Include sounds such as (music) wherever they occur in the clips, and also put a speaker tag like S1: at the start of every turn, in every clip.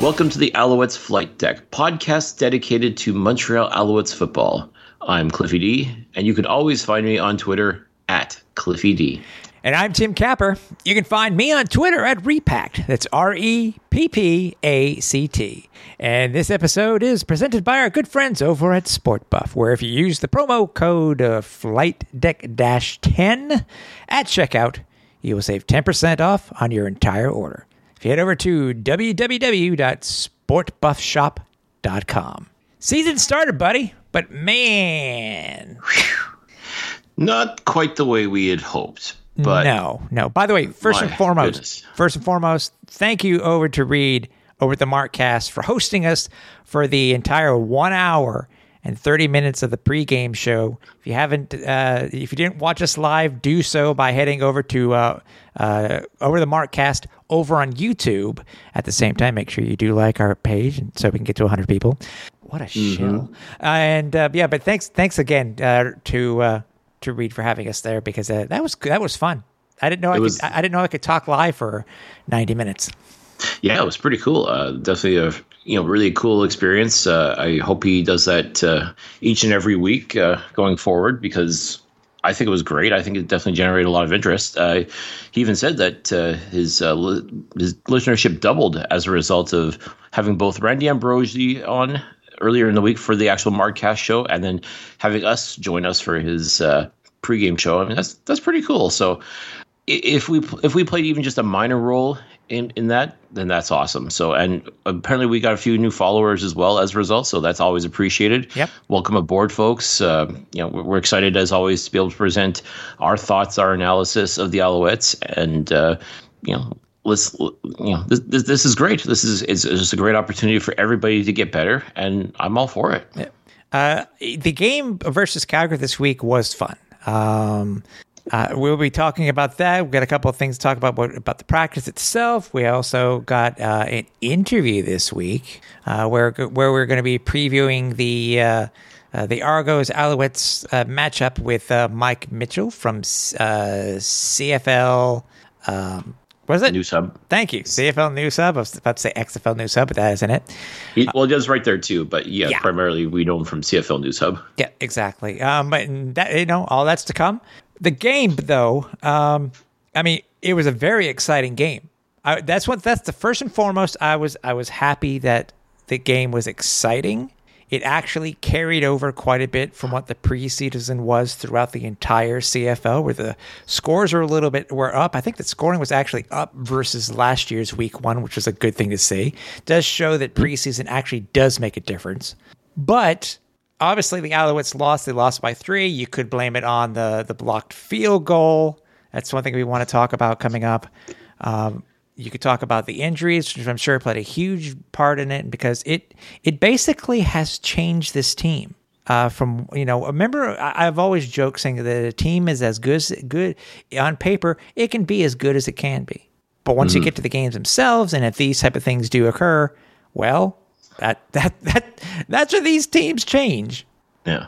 S1: Welcome to the Alouettes Flight Deck, podcast dedicated to Montreal Alouettes football. I'm Cliffy D, and you can always find me on Twitter at Cliffy D.
S2: And I'm Tim Capper. You can find me on Twitter at Reppact. That's R E P P A C T. And this episode is presented by our good friends over at Sport Buff, where if you use the promo code uh, FlightDeck 10 at checkout, you will save 10% off on your entire order. If you head over to www.sportbuffshop.com. Season started, buddy, but man.
S1: Not quite the way we had hoped, but
S2: no, no. By the way, first and foremost,
S1: goodness.
S2: first and foremost, thank you over to Reed over at the Markcast for hosting us for the entire one hour and 30 minutes of the pregame show. If you haven't, uh, if you didn't watch us live, do so by heading over to uh, uh, over the Markcast over on YouTube. At the same time, make sure you do like our page, and so we can get to 100 people. What a show! and uh, yeah, but thanks, thanks again uh, to uh, to Reed for having us there because uh, that was that was fun. I didn't know I
S1: was-
S2: could. I didn't know I could talk live for 90 minutes.
S1: yeah, it was pretty cool. Uh, definitely a you know really cool experience. Uh, I hope he does that uh, each and every week uh, going forward because I think it was great. I think it definitely generated a lot of interest. Uh, he even said that uh, his uh, li- his listenership doubled as a result of having both Randy Ambrosie on earlier in the week for the actual Markcast show, and then having us join us for his uh, pregame show. I mean, that's that's pretty cool. So if we if we played even just a minor role in in that, then that's awesome. So and apparently we got a few new followers as well as a result. So that's always appreciated.
S2: Yep.
S1: Welcome aboard, folks. Uh, you know we're, excited as always to be able to present our thoughts, our analysis of the Alouettes, and uh, you know. Let's, you know, this, this, this is great. This is it's, it's just a great opportunity for everybody to get better, and I'm all for it.
S2: Uh, the game versus Calgary this week was fun. Um, uh, we'll be talking about that. We've got a couple of things to talk about what, about the practice itself. We also got uh, an interview this week uh, where where we're going to be previewing the uh, uh, the Argos Alouettes uh, matchup with uh, Mike Mitchell from uh, CFL. Um, what is it?
S1: News Hub.
S2: Thank you, CFL News Hub. I was about to say XFL new sub, but that isn't it.
S1: Well, it does right there too, but yeah,
S2: Yeah.
S1: primarily we know him from CFL News Hub.
S2: Yeah, exactly. Um, but that you know, all that's to come. The game, though, um, I mean, it was a very exciting game. I, that's what. That's the first and foremost. I was I was happy that the game was exciting. It actually carried over quite a bit from what the preseason was throughout the entire CFL, where the scores were a little bit were up. I think the scoring was actually up versus last year's week one, which was a good thing to see. does show that preseason actually does make a difference. But obviously, the Alouettes lost. They lost by three. You could blame it on the the blocked field goal. That's one thing we want to talk about coming up. Um, you could talk about the injuries, which I'm sure played a huge part in it because it it basically has changed this team. Uh, from you know, remember I've always joked saying that a team is as good as good on paper. It can be as good as it can be, but once you get to the games themselves, and if these type of things do occur, well, that that that that's where these teams change.
S1: Yeah.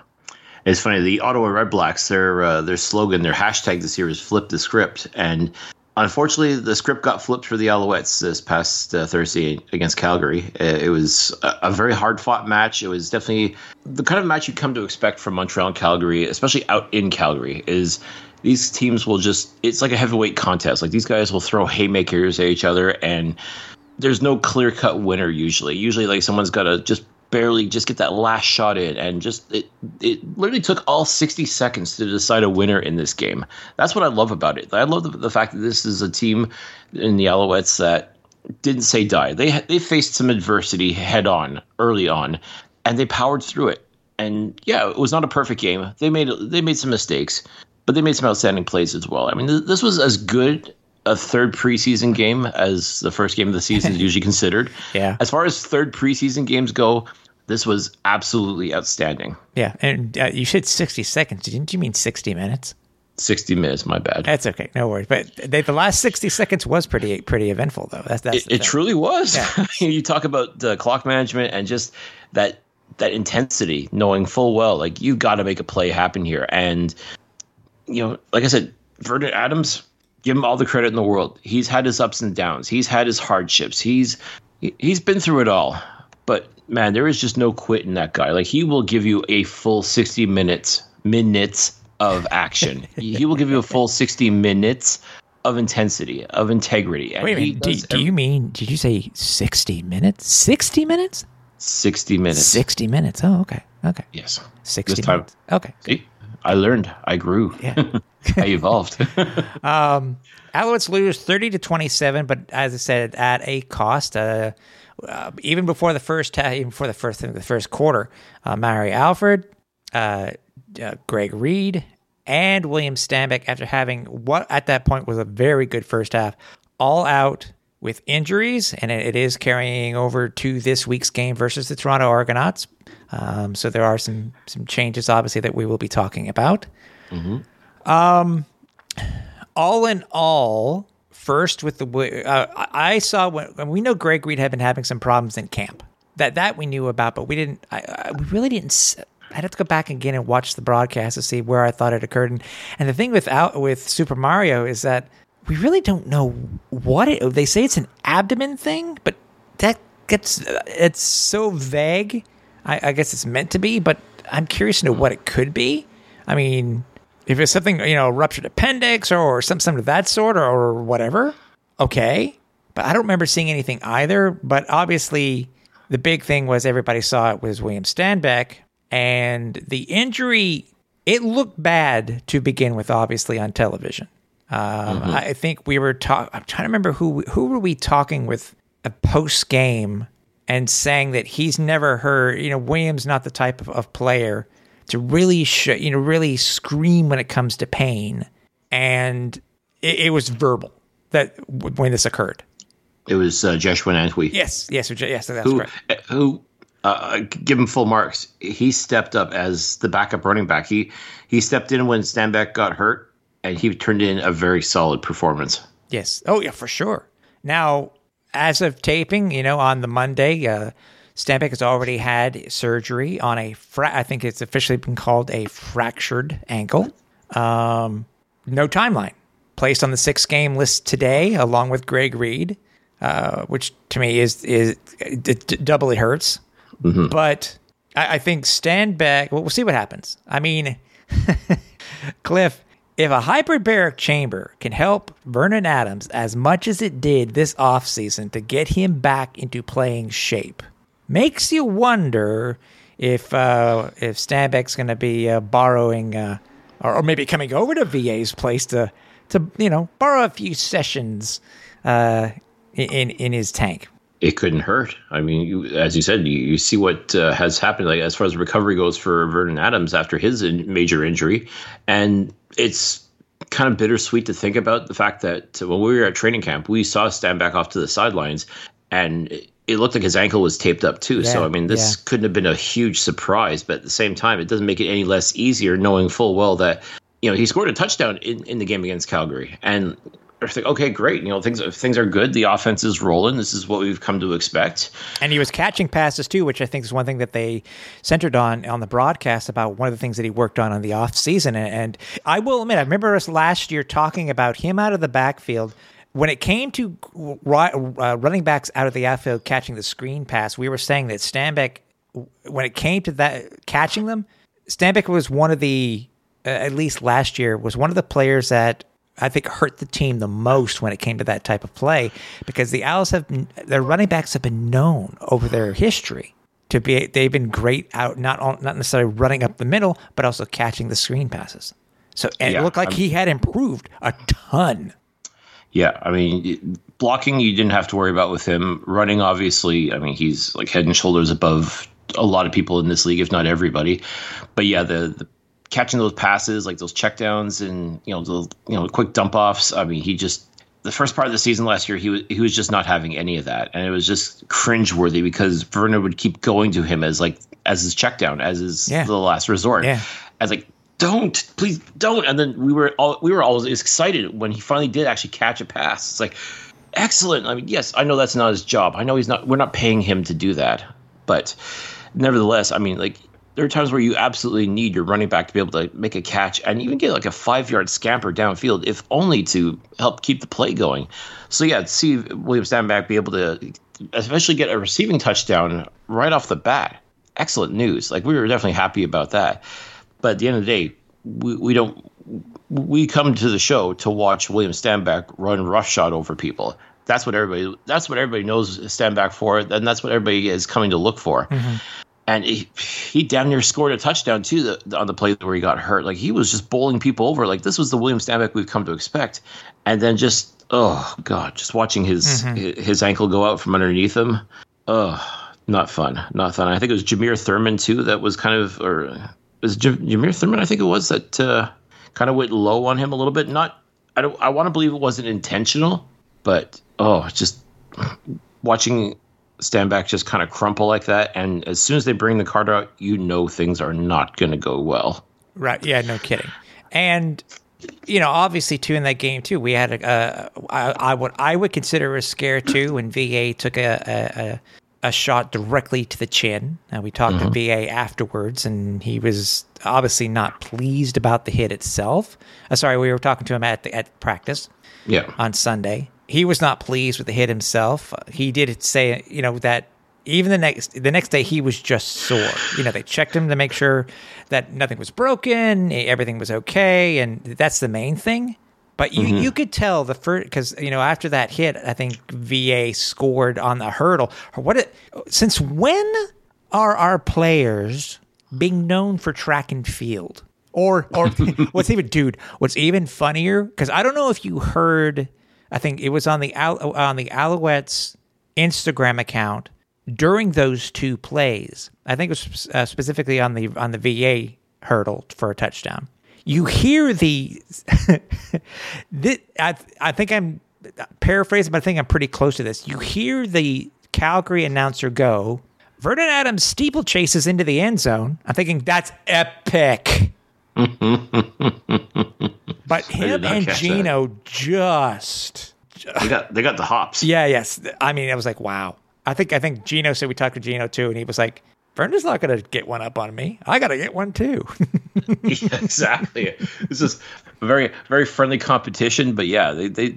S1: It's funny. The Ottawa Red Blacks, their uh, their slogan, their hashtag this year is "Flip the Script," and unfortunately, the script got flipped for the Alouettes this past uh, Thursday against Calgary. It was a, a very hard fought match. It was definitely the kind of match you come to expect from Montreal and Calgary, especially out in Calgary. Is these teams will just it's like a heavyweight contest. Like these guys will throw haymakers at each other, and there's no clear cut winner usually. Usually, like someone's got to just barely just get that last shot in, and just it it literally took all 60 seconds to decide a winner in this game. That's what I love about it. I love the, the fact that this is a team in the Alouettes that didn't say die. They they faced some adversity head on early on, and they powered through it. And yeah, it was not a perfect game. They made they made some mistakes, but they made some outstanding plays as well. I mean, th- this was as good a third preseason game as the first game of the season is (laughs) usually considered.
S2: Yeah.
S1: As far as third preseason games go, this was absolutely outstanding.
S2: Yeah, and uh, you said sixty seconds. Didn't you mean sixty minutes?
S1: 60 minutes, my bad.
S2: That's okay, no worries. But they, the last sixty seconds was pretty pretty eventful, though. That's that's
S1: it, it truly was.
S2: Yeah. (laughs)
S1: you talk about the clock management and just that that intensity, knowing full well like you got to make a play happen here. And you know, like I said, Vernon Adams, give him all the credit in the world. He's had his ups and downs. He's had his hardships. He's he's been through it all. But man, there is just no quit in that guy. Like he will give you a full sixty minutes minutes of action. (laughs) he will give you a full sixty minutes of intensity, of integrity. And
S2: Wait a minute. Do, do you mean? Did you say sixty minutes? Sixty minutes?
S1: 60 minutes.
S2: Sixty minutes. Oh, okay, okay.
S1: Yes.
S2: Sixty
S1: This time-
S2: minutes. Okay.
S1: See, I learned. I grew.
S2: Yeah. (laughs)
S1: I evolved. (laughs)
S2: Alouettes lose 30 to 27, but as I said, at a cost. Uh, uh, even before the first, ta- even before the first, the first quarter, uh, Mario Alford, uh, uh, Greg Reed, and William Stanback, after having what at that point was a very good first half, all out with injuries, and it, is carrying over to this week's game versus the Toronto Argonauts. Um, so there are some some changes, obviously, that we will be talking about all in all, first with the uh, I saw when, we know Greg Reed had been having some problems in camp. That that we knew about, but we didn't. I, I we really didn't. s- I'd have to go back again and watch the broadcast to see where I thought it occurred. And, and the thing with out with Super Mario is that we really don't know what it. They say it's an abdomen thing, but that gets uh, it's so vague. I, I guess it's meant to be, but I'm curious to know what it could be. I mean, if it's something you know, ruptured appendix or, some something of that sort or, or whatever, okay. But I don't remember seeing anything either. But obviously, the big thing was everybody saw it was William Stanback, and the injury. It looked bad to begin with, obviously on television. Um, I think we were talking. I'm trying to remember who who were we talking with a post game and saying that he's never heard. You know, Williams not the type of, of player to really sh- you know really scream when it comes to pain, and it, it was verbal that w- when this occurred.
S1: it was uh, Joshua Antwi.
S2: Yes, yes, yes, that's
S1: who,
S2: correct.
S1: who uh, give him full marks. He stepped up as the backup running back. He he stepped in when Stanback got hurt, and he turned in a very solid performance.
S2: Yes. Oh, yeah, for sure. Now, as of taping, you know, on the Monday, uh, Stanback has already had surgery on a, fra- I think it's officially been called a fractured ankle. Um, no timeline. Placed on the six game list today, along with Greg Reed, uh, which to me is is it, it doubly hurts. But I, I think Stanback. Well, we'll see what happens. I mean, (laughs) Cliff, if a hyperbaric chamber can help Vernon Adams as much as it did this offseason to get him back into playing shape, makes you wonder if uh, if Stanback's going to be uh, borrowing uh, or, or maybe coming over to VA's place to to you know borrow a few sessions uh, in in his tank.
S1: It couldn't hurt. I mean, you, as you said, you, you see what uh, has happened. Like as far as recovery goes for Vernon Adams after his in, major injury, and it's kind of bittersweet to think about the fact that when we were at training camp, we saw Stan back off to the sidelines, and it- looked like his ankle was taped up too. so I mean, this
S2: yeah.
S1: couldn't have been a huge surprise, but at the same time, it doesn't make it any less easier knowing full well that you know he scored a touchdown in, in the game against Calgary, and think okay, great, you know things things are good. The offense is rolling. This is what we've come to expect.
S2: And he was catching passes too, which I think is one thing that they centered on on the broadcast about one of the things that he worked on on the off season. And, I will admit, I remember us last year talking about him out of the backfield. When it came to uh, running backs out of the outfield catching the screen pass, we were saying that Stanback, when it came to that catching them, Stanback was one of the, uh, at least last year, was one of the players that I think hurt the team the most when it came to that type of play because the Owls have been, their running backs have been known over their history to be they've been great out not on, not necessarily running up the middle but also catching the screen passes. So and it looked like
S1: I'm-
S2: he had improved a ton.
S1: Yeah, I mean, blocking you didn't have to worry about with him. Running, obviously, I mean, he's like head and shoulders above a lot of people in this league, if not everybody. But yeah, the, the catching those passes, like those checkdowns, and you know, the you know, quick dump offs. I mean, he just the first part of the season last year, he was he was just not having any of that, and it was just cringeworthy because Vernon would keep going to him as like as his check down, as his
S2: Yeah.
S1: the last resort.
S2: Yeah.
S1: As like, don't please don't. And then we were all we were always excited when he finally did actually catch a pass. It's like excellent. I mean, yes, I know that's not his job. I know he's not. We're not paying him to do that, but nevertheless, I mean, like there are times where you absolutely need your running back to be able to make a catch and even get like a five yard scamper downfield, if only to help keep the play going. So yeah, see William Stanback be able to especially get a receiving touchdown right off the bat. Excellent news. Like we were definitely happy about that. But at the end of the day, we, we don't we come to the show to watch William Stanback run roughshod over people. That's what everybody. That's what everybody knows Stanback for, and that's what everybody is coming to look for. Mm-hmm. And he, he damn near scored a touchdown too the, on the play where he got hurt. Like he was just bowling people over. Like this was the William Stanback we've come to expect. And then just oh god, just watching his his ankle go out from underneath him. Oh, not fun, not fun. I think it was Jameer Thurman too that was kind of, or was Jam- Jameer Thurman? I think it was that uh, kind of went low on him a little bit. Not, I don't, I want to believe it wasn't intentional, but oh, just watching Stanback just kind of crumple like that, and as soon as they bring the card out, you know things are not going to go well.
S2: Right. Yeah, no kidding. And you know, obviously too in that game too, we had a, a I, I would I would consider a scare too when VA took a a, a, shot directly to the chin. Now we talked to VA afterwards, and he was obviously not pleased about the hit itself. Uh, sorry, we were talking to him at the, at practice
S1: Yeah,
S2: on Sunday. He was not pleased with the hit himself. He did say, you know, that even the next the next day he was just sore. You know, they checked him to make sure that nothing was broken, everything was okay, and that's the main thing. But you, mm-hmm. you could tell the first because you know after that hit, I think VA scored on the hurdle. What? It, since when are our players being known for track and field? Or or (laughs) what's even dude? What's even funnier? Because I don't know if you heard. I think it was on the Al- on the Alouettes Instagram account during those two plays. I think it was uh, specifically on the on the VA hurdle for a touchdown. You hear the, (laughs) thi- I I think I'm paraphrasing, but I think I'm pretty close to this. You hear the Calgary announcer go, "Vernon Adams steeplechases into the end zone." I'm thinking that's epic. (laughs) but him and
S1: catch that.
S2: Geno just
S1: they got they got the hops.
S2: yeah, yes. I mean, I was like, wow. I think I think Geno said we talked to Geno too, and he was like, Vernon's not gonna get one up on me. I gotta get one too. (laughs) (laughs)
S1: Yeah, exactly. This is a very very friendly competition, but yeah, they, they,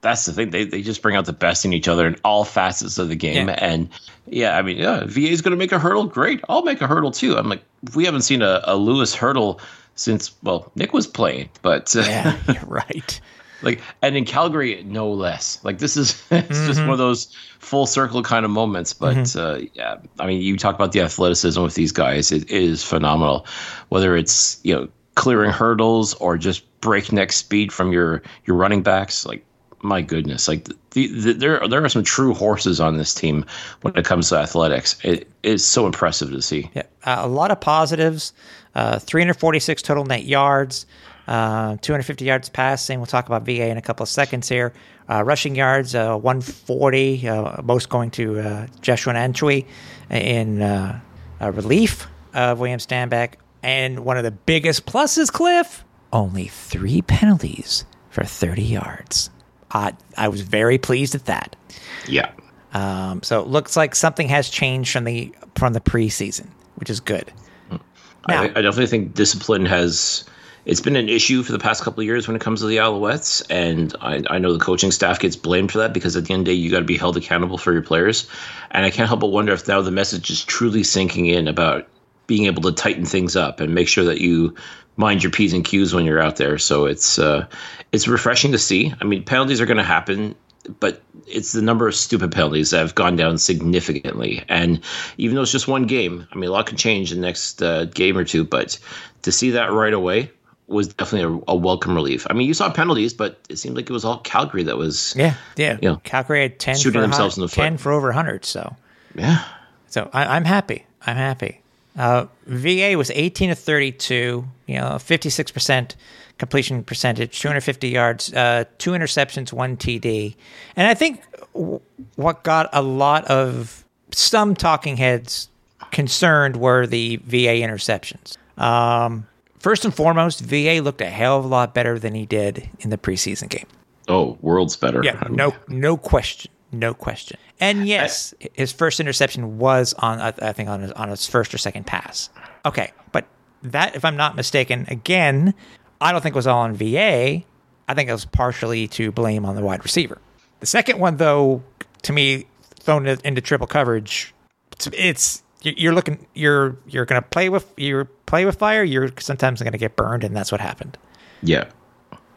S1: that's the thing. They they just bring out the best in each other in all facets of the game.
S2: Yeah.
S1: And yeah, I mean, yeah, VA is going to make a hurdle. Great, I'll make a hurdle too. I'm like, we haven't seen a, a Lewis hurdle since well, Nik was playing, but uh,
S2: yeah, (laughs) you're right.
S1: like and in Calgary, no less. Like this is (laughs) it's just one of those full circle kind of moments. But uh, yeah, I mean, you talk about the athleticism with these guys; it, it is phenomenal. Whether it's you know clearing hurdles or just breakneck speed from your your running backs, like my goodness, like the, the, there there are some true horses on this team when it comes to athletics. It is so impressive to see.
S2: Yeah, uh, a lot of positives. Uh, 346 total net yards, uh, 250 yards passing. We'll talk about VA in a couple of seconds here. Uh, rushing yards, uh, 140, uh, most going to uh, Joshua Antwi in relief of William Stanback. And one of the biggest pluses, Cliff, only three penalties for 30 yards. Uh, I was very pleased at that.
S1: Yeah.
S2: Um, so it looks like something has changed from the from the preseason, which is good. Now,
S1: I, I definitely think discipline has it's been an issue for the past couple of years when it comes to the Alouettes, and I, I know the coaching staff gets blamed for that because at the end of the day, you got to be held accountable for your players. And I can't help but wonder if now the message is truly sinking in about being able to tighten things up and make sure that you mind your p's and q's when you're out there. So it's uh, it's refreshing to see. I mean, penalties are going to happen but it's the number of stupid penalties that have gone down significantly. And even though it's just one game, I mean, a lot can change in the next uh, game or two, but to see that right away was definitely a, a welcome relief. I mean, you saw penalties, but it seemed like it was all Calgary that was,
S2: yeah, yeah.
S1: You know,
S2: Calgary had ten
S1: shooting
S2: for
S1: themselves in the foot.
S2: ten for over hundred. So,
S1: yeah.
S2: so I, I'm happy. I'm happy. Uh, VA was 18 to 32, you know, 56% completion percentage, 250 yards, uh, two interceptions, one TD. And I think w- what got a lot of some talking heads concerned were the VA interceptions. Um, first and foremost, VA looked a hell of a lot better than he did in the preseason game.
S1: Oh, worlds better.
S2: Yeah, no, no question, no question. And yes, his first interception was on, I I think, on his, on his first or second pass. Okay, but that, if I'm not mistaken, again, I don't think it was all on VA. I think it was partially to blame on the wide receiver. The second one, though, to me, thrown into triple coverage, it's, you're looking, you're you're gonna play with you're play with fire. You're sometimes gonna get burned, and that's what happened.
S1: Yeah.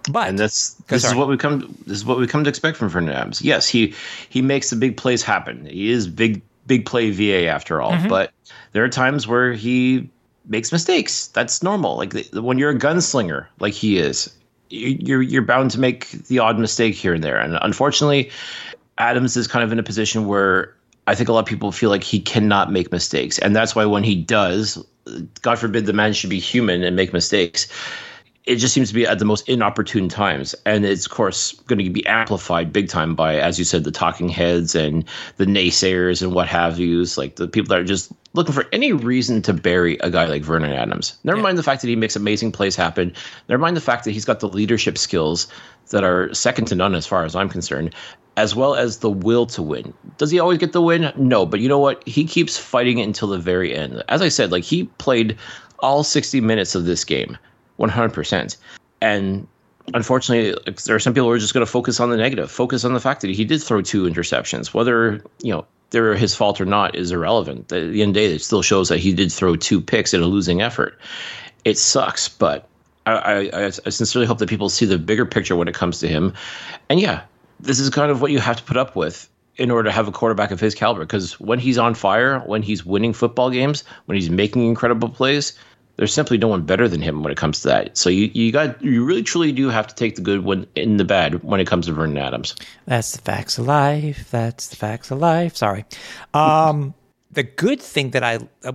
S2: But
S1: and that's this
S2: sorry.
S1: is what we come this is what we come to expect from Fernando Adams. Yes, he he makes the big plays happen. He is big big play VA after all, mm-hmm. but there are times where he makes mistakes. That's normal. Like the- when you're a gunslinger, like he is, you- you're you're bound to make the odd mistake here and there. And unfortunately, Adams is kind of in a position where I think a lot of people feel like he cannot make mistakes, and that's why when he does, God forbid the man should be human and make mistakes it just seems to be at the most inopportune times. And it's of course going to be amplified big time by as you said the talking heads and the naysayers and what have yous like the people that are just looking for any reason to bury a guy like vernon adams. Never mind the fact that he makes amazing plays happen. Never mind the fact that he's got the leadership skills that are second to none as far as i'm concerned as well as the will to win. Does he always get the win? No but you know what? He keeps fighting it until the very end. As i said like he played all 60 minutes of this game 100%. And unfortunately, there are some people who are just going to focus on the negative, focus on the fact that he did throw two interceptions. Whether, you know, they're his fault or not is irrelevant. At the end of the day, it still shows that he did throw two picks in a losing effort. It sucks, but I, I, I sincerely hope that people see the bigger picture when it comes to him. And yeah, this is kind of what you have to put up with in order to have a quarterback of his caliber. Because when he's on fire, when he's winning football games, when he's making incredible plays, there's simply no one better than him when it comes to that. So you, you got you really truly do have to take the good when in the bad when it comes to Vernon Adams.
S2: That's the facts of life. That's the facts of life. Sorry. Um, (laughs) the good thing that I uh,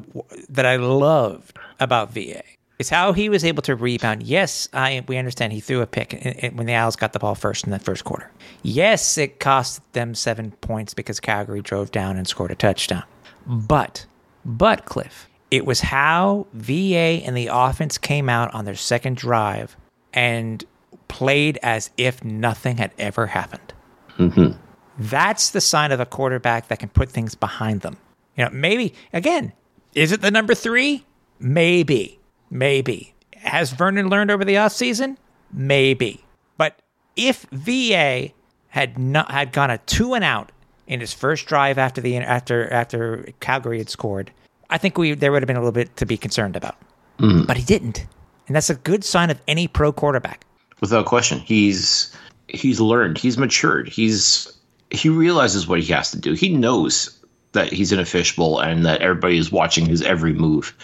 S2: that I loved about VA is how he was able to rebound. Yes, I we understand he threw a pick in- in- when the Owls got the ball first in that first quarter. Yes, it cost them seven points because Calgary drove down and scored a touchdown. But, but Cliff, it was how VA and the offense came out on their second drive and played as if nothing had ever happened. Mm-hmm. That's the sign of a quarterback that can put things behind them. You know, maybe again, is it the number three? Maybe, maybe. Has Vernon learned over the offseason? Maybe. But if VA had not had gone a two and out in his first drive after the after after Calgary had scored, I think we there would have been a little bit to be concerned about. Hmm. But he didn't, and that's a good sign of any pro quarterback.
S1: Without question, he's he's learned, he's matured, he's he realizes what he has to do. He knows that he's in a fishbowl and that everybody is watching his every move.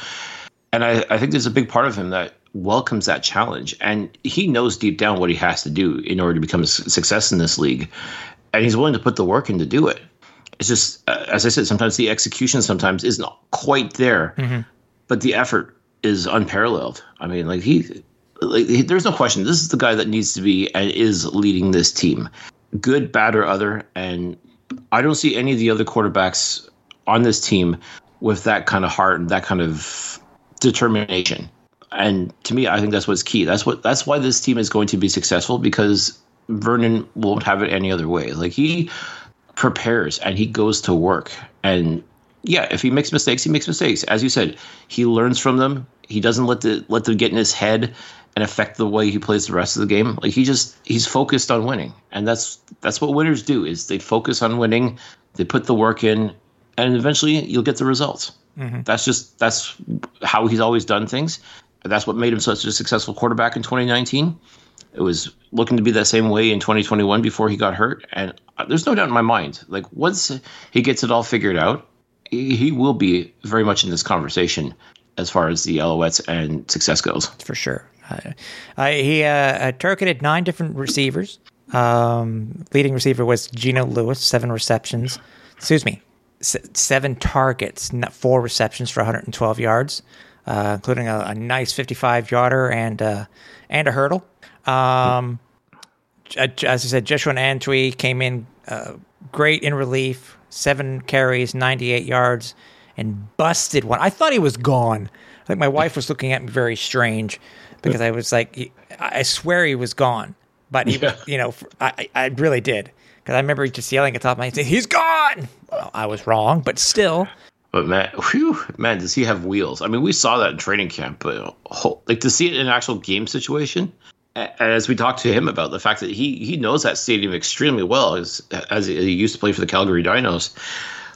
S1: And I, I think there's a big part of him that welcomes that challenge. And he knows deep down what he has to do in order to become a success in this league. And he's willing to put the work in to do it. It's just, uh, as I said, sometimes the execution sometimes isn't quite there, but the effort is unparalleled. I mean, like he, like he, there's no question. This is the guy that needs to be and is leading this team, good, bad, or other. And I don't see any of the other quarterbacks on this team with that kind of heart and that kind of determination. And to me, I think that's what's key. That's what that's why this team is going to be successful because Vernon won't have it any other way. Like he prepares and he goes to work. And yeah, if he makes mistakes, he makes mistakes. As you said, he learns from them. He doesn't let the let them get in his head and affect the way he plays the rest of the game. Like he just he's focused on winning. And that's that's what winners do is they focus on winning, they put the work in, and eventually you'll get the results. Mm-hmm. That's just that's how he's always done things. That's what made him such a successful quarterback in 2019. It was looking to be that same way in 2021 before he got hurt. And there's no doubt in my mind, like once he gets it all figured out, he will be very much in this conversation as far as the Alouettes and success goes.
S2: for sure. Uh, he uh, uh, targeted nine different receivers. Um, leading receiver was Geno Lewis, seven receptions. Excuse me, seven targets, four receptions for 112 yards, uh, including a, a, nice 55 yarder and uh, and a hurdle. Um, as I said, Joshua Antwi came in uh, great in relief, seven carries, 98 yards, and busted one. I thought he was gone. I think my wife was looking at me very strange because I was like, I swear he was gone. But he, yeah. you know, I, I really did because I remember just yelling at the top of my head, "He's gone!" Well, I was wrong, but still.
S1: But man, whew, man, does he have wheels? I mean, we saw that in training camp, but like to see it in an actual game situation. As we talked to him about the fact that he he knows that stadium extremely well, as as he used to play for the Calgary Dinos,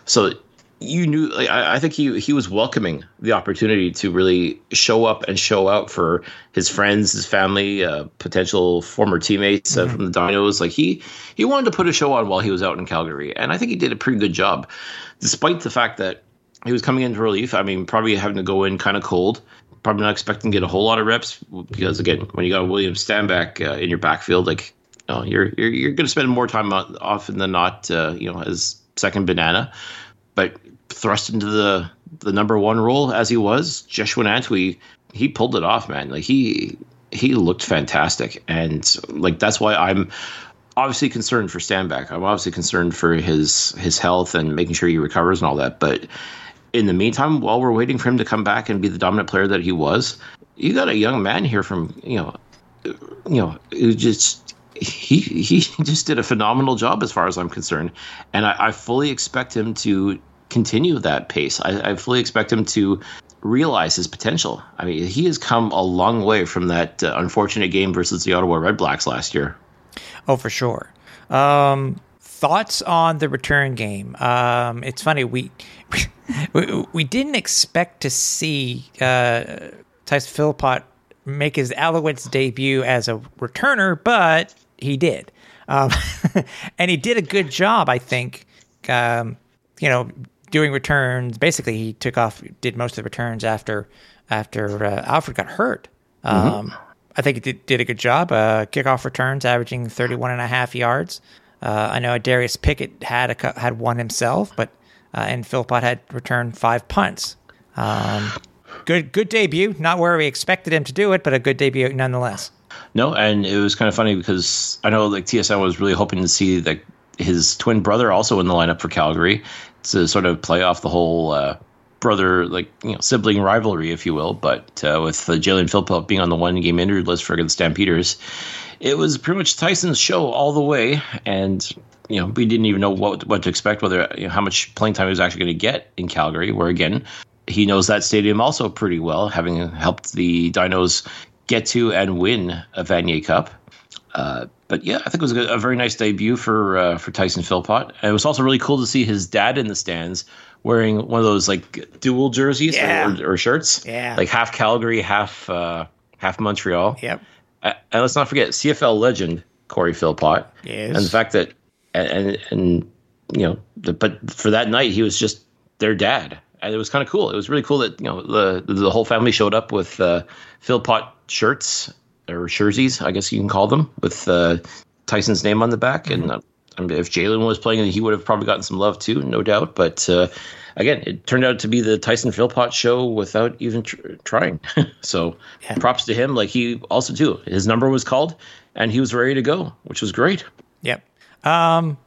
S1: so you knew like, I, I, think he he was welcoming the opportunity to really show up and show out for his friends, his family, uh, potential former teammates uh, mm-hmm. from the Dinos. Like he he wanted to put a show on while he was out in Calgary, and I think he did a pretty good job, despite the fact that he was coming into relief. I mean, probably having to go in kind of cold. Probably not expecting to get a whole lot of reps because again, when you got William Stanback uh, in your backfield, like you know, you're you're you're going to spend more time often than not, uh, you know, as second banana but thrust into the the number one role as he was, Joshua Antwi, he pulled it off, man. Like he he looked fantastic, and like that's why I'm obviously concerned for Stanback. I'm obviously concerned for his his health and making sure he recovers and all that. But in the meantime, while we're waiting for him to come back and be the dominant player that he was, you got a young man here from you know, you know, who just he he (laughs) just did a phenomenal job as far as I'm concerned, and I, I fully expect him to continue that pace. I, I, fully expect him to realize his potential. I mean, he has come a long way from that uh, unfortunate game versus the Ottawa Redblacks last year.
S2: Oh, for sure. Um, thoughts on the return game? Um, it's funny we, we we didn't expect to see uh, Tyson Philpott make his Alouettes debut as a returner, but he did, um, (laughs) and he did a good job, I think. Um, you know, doing returns. Basically, he took off, did most of the returns after after uh, Alford got hurt. Mm-hmm. Um, I think he did, did a good job. Uh, kickoff returns averaging 31 and a half yards. Uh, I know Darius Pickett had a, had one himself, but uh, and Philpott had returned five punts. Um, good good debut. Not where we expected him to do it, but a good debut nonetheless.
S1: No, and it was kind of funny because I know like TSN was really hoping to see like his twin brother also in the lineup for Calgary to sort of play off the whole uh, brother like you know sibling rivalry, if you will. But uh, with uh, Jalen Philpott being on the one game injured list for the Stampeders, it was pretty much Tyson's show all the way, and you know we didn't even know what what to expect, whether you know, how much playing time he was actually going to get in Calgary, where again he knows that stadium also pretty well, having helped the Dinos get to and win a Vanier Cup. Uh, but yeah, I think it was a, a very nice debut for uh, for Tyson Philpott. And it was also really cool to see his dad in the stands wearing one of those like dual jerseys
S2: yeah.
S1: or, or, shirts,
S2: yeah,
S1: like half Calgary, half uh, half Montreal.
S2: Yep.
S1: And let's not forget CFL legend Cory Philpott,
S2: yes.
S1: and the fact that and and, and you know, the, but for that night he was just their dad. And it was kind of cool. It was really cool that you know the the whole family showed up with uh, Philpott shirts or jerseys, I guess you can call them, with uh, Tyson's name on the back. Mm-hmm. And uh, I mean, if Jalen was playing, he would have probably gotten some love too, no doubt. But uh, again, it turned out to be the Tyson Philpott show without even tr- trying. (laughs) so yeah. props to him. Like he also too, his number was called, and he was ready to go, which was great.
S2: Yep. Um,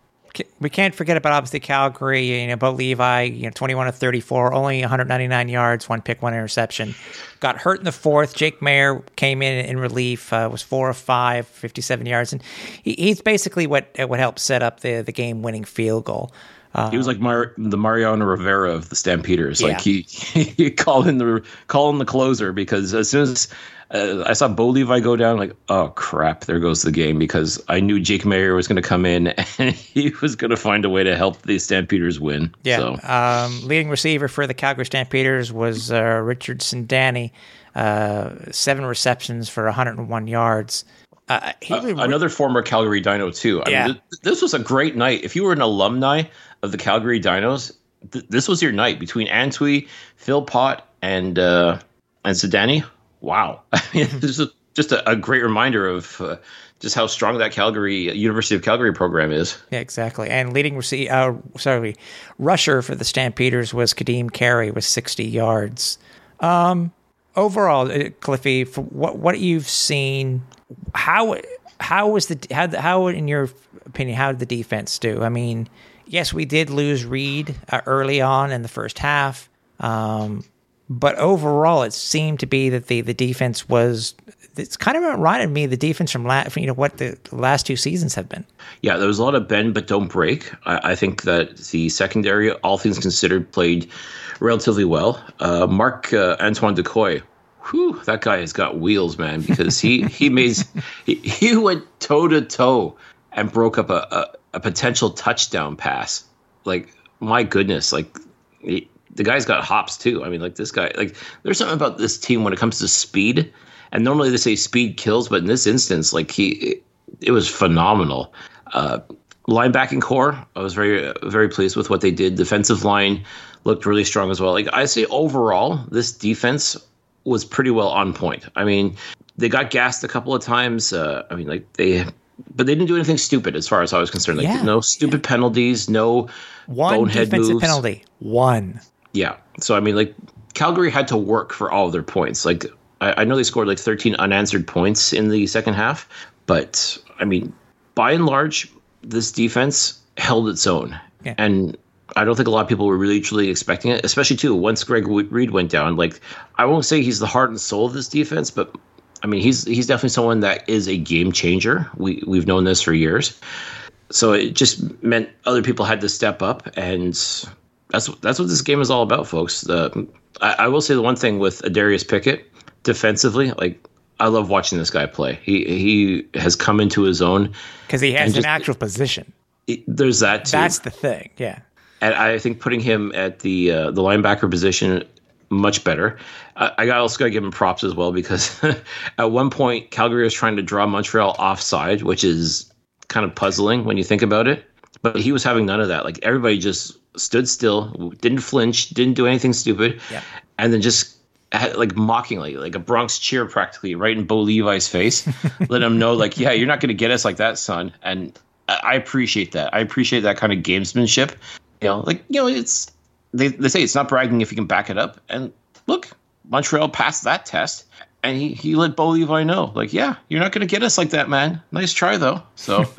S2: we can't forget about obviously Calgary. You know, Bo Levi, you know, 21 to 34, only 199 yards, one pick, one interception. Got hurt in the fourth. Jake Maier came in in relief, uh, was four of five, 57 yards, and he, he's basically what what helped set up the the game winning field goal.
S1: Uh, he was like Mar- the Mariano Rivera of the Stampeders. Yeah. Like he, (laughs) he called in the call in the closer because as soon as uh, I saw Bo Levi go down, like, oh crap, there goes the game because I knew Jake Maier was going to come in (laughs) and he was going to find a way to help the Stampeders win.
S2: Yeah. So. Um, leading receiver for the Calgary Stampeders was uh, Richard Sindani, uh, seven receptions for 101 yards.
S1: Uh, another former Calgary Dino too. I yeah. Mean, th- this was a great night. If you were an alumni of the Calgary Dinos, th- this was your night between Antwi, Philpott, and uh, and Sindani wow. (laughs) This is just a, a great reminder of uh, just how strong that Calgary University of Calgary program is.
S2: Yeah, exactly. And leading receive, uh, sorry, rusher for the Stampeders was Kadeem Carey with 60 yards. Um, overall, uh, Cliffy, what what you've seen, how how was the how how in your opinion how did the defense do? I mean, yes, we did lose Reed uh, early on in the first half. Um, but overall, it seemed to be that the, the defense was. It's kind of reminded me of the defense from last, you know, what the last two seasons have been.
S1: Yeah, there was a lot of bend but don't break. I, I think that the secondary, all things considered, played relatively well. Uh, Marc uh, Antoine Dequoy, whew, that guy has got wheels, man, because he he (laughs) made he, he went toe to toe and broke up a, a, a potential touchdown pass. Like my goodness, like. He, the guy's got hops too. I mean, like this guy, like there's something about this team when it comes to speed. And normally they say speed kills, but in this instance, like he, it, it was phenomenal. Uh, linebacking core, I was very, very pleased with what they did. Defensive line looked really strong as well. Like I say, overall, this defense was pretty well on point. I mean, they got gassed a couple of times. Uh, I mean, like they, but they didn't do anything stupid as far as I was concerned. Like
S2: Yeah.
S1: no stupid penalties, no
S2: One
S1: bonehead
S2: defensive
S1: moves.
S2: penalty. One.
S1: Yeah. So I mean, like Calgary had to work for all of their points. Like I, I know they scored like 13 unanswered points in the second half, but I mean, by and large, this defense held its own,
S2: Yeah.
S1: and I don't think a lot of people were really truly expecting it. Especially too once Greg Reed went down. Like I won't say he's the heart and soul of this defense, but I mean he's he's definitely someone that is a game changer. We we've known this for years. So it just meant other people had to step up, and that's that's what this game is all about, folks. The, I, I will say the one thing with Adarius Pickett defensively, like I love watching this guy play. He he has come into his own.
S2: Because he has an
S1: just-
S2: actual position.
S1: It- there's that too,
S2: That's the thing. Yeah.
S1: and I think putting him at the uh, the linebacker position much better. I, I got also got to give him props as well because (laughs) at one point Calgary was trying to draw Montreal offside, which is kind of puzzling when you think about it. But he was having none of that. Like everybody just stood still, didn't flinch, didn't do anything stupid,
S2: Yeah.
S1: and then just had, like mockingly, like a Bronx cheer practically, right in Bo Levi's face, (laughs) let him know like, yeah, you're not going to get us like that, son. And I I appreciate that. I appreciate that kind of gamesmanship. You know, like you know, it's they they say it's not bragging if you can back it up. And look, Montreal passed that test, and he he let Bo Levi know, like, yeah, you're not going to get us like that, man. Nice try though. So. (laughs)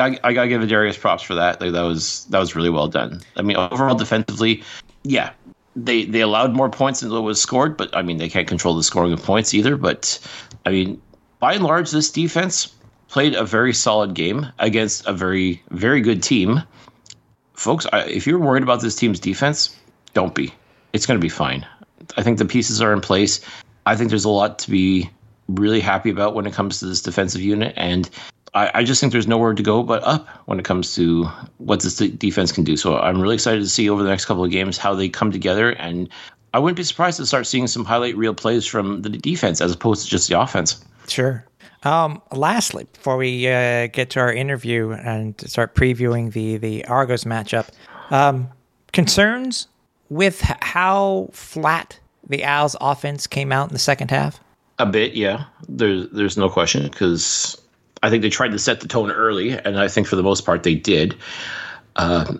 S1: I, gotta give Darius props for that. Like that was that was really well done. I mean, overall defensively, yeah, they they allowed more points than what was scored, but I mean they can't control the scoring of points either. But I mean, by and large, this defense played a very solid game against a very very good team. Folks, I, if you're worried about this team's defense, don't be. It's going to be fine. I think the pieces are in place. I think there's a lot to be really happy about when it comes to this defensive unit, and I, I just think there's nowhere to go but up when it comes to what this defense can do. So I'm really excited to see over the next couple of games how they come together, and I wouldn't be surprised to start seeing some highlight reel plays from the defense as opposed to just the offense.
S2: Sure. Um, lastly, before we uh, get to our interview and start previewing the the Argos matchup, um, concerns with how flat the Owls' offense came out in the second half.
S1: A bit, yeah. There's there's no question because I think they tried to set the tone early, and I think for the most part they did. Uh,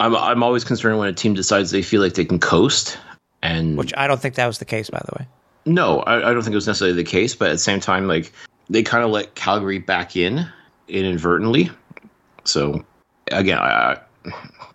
S1: I'm I'm always concerned when a team decides they feel like they can coast, and
S2: Which I don't think that was the case, by the way.
S1: no, I, I don't think it was necessarily the case, but at the same time, like they kind of let Calgary back in inadvertently. So again, I,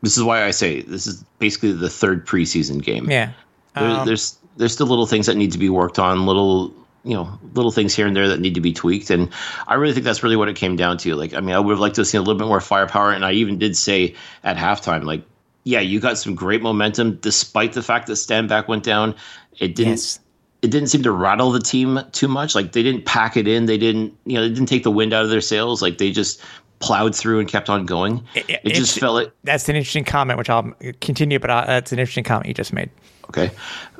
S1: this is why I say this is basically the third preseason game.
S2: Yeah.
S1: There,
S2: Um,
S1: there's there's still little things that need to be worked on, little you know, little things here and there that need to be tweaked, and I really think that's really what it came down to. Like, I mean, I would have liked to have seen a little bit more firepower, and I even did say at halftime, like, yeah, you got some great momentum despite the fact that Stanback went down. It didn't.
S2: Yes.
S1: It didn't seem to rattle the team too much. Like they didn't pack it in. They didn't, you know, they didn't take the wind out of their sails. Like they just plowed through and kept on going. It,
S2: it-
S1: just felt like
S2: That's an interesting comment, which I'll continue, but uh, that's an interesting comment you just made.
S1: okay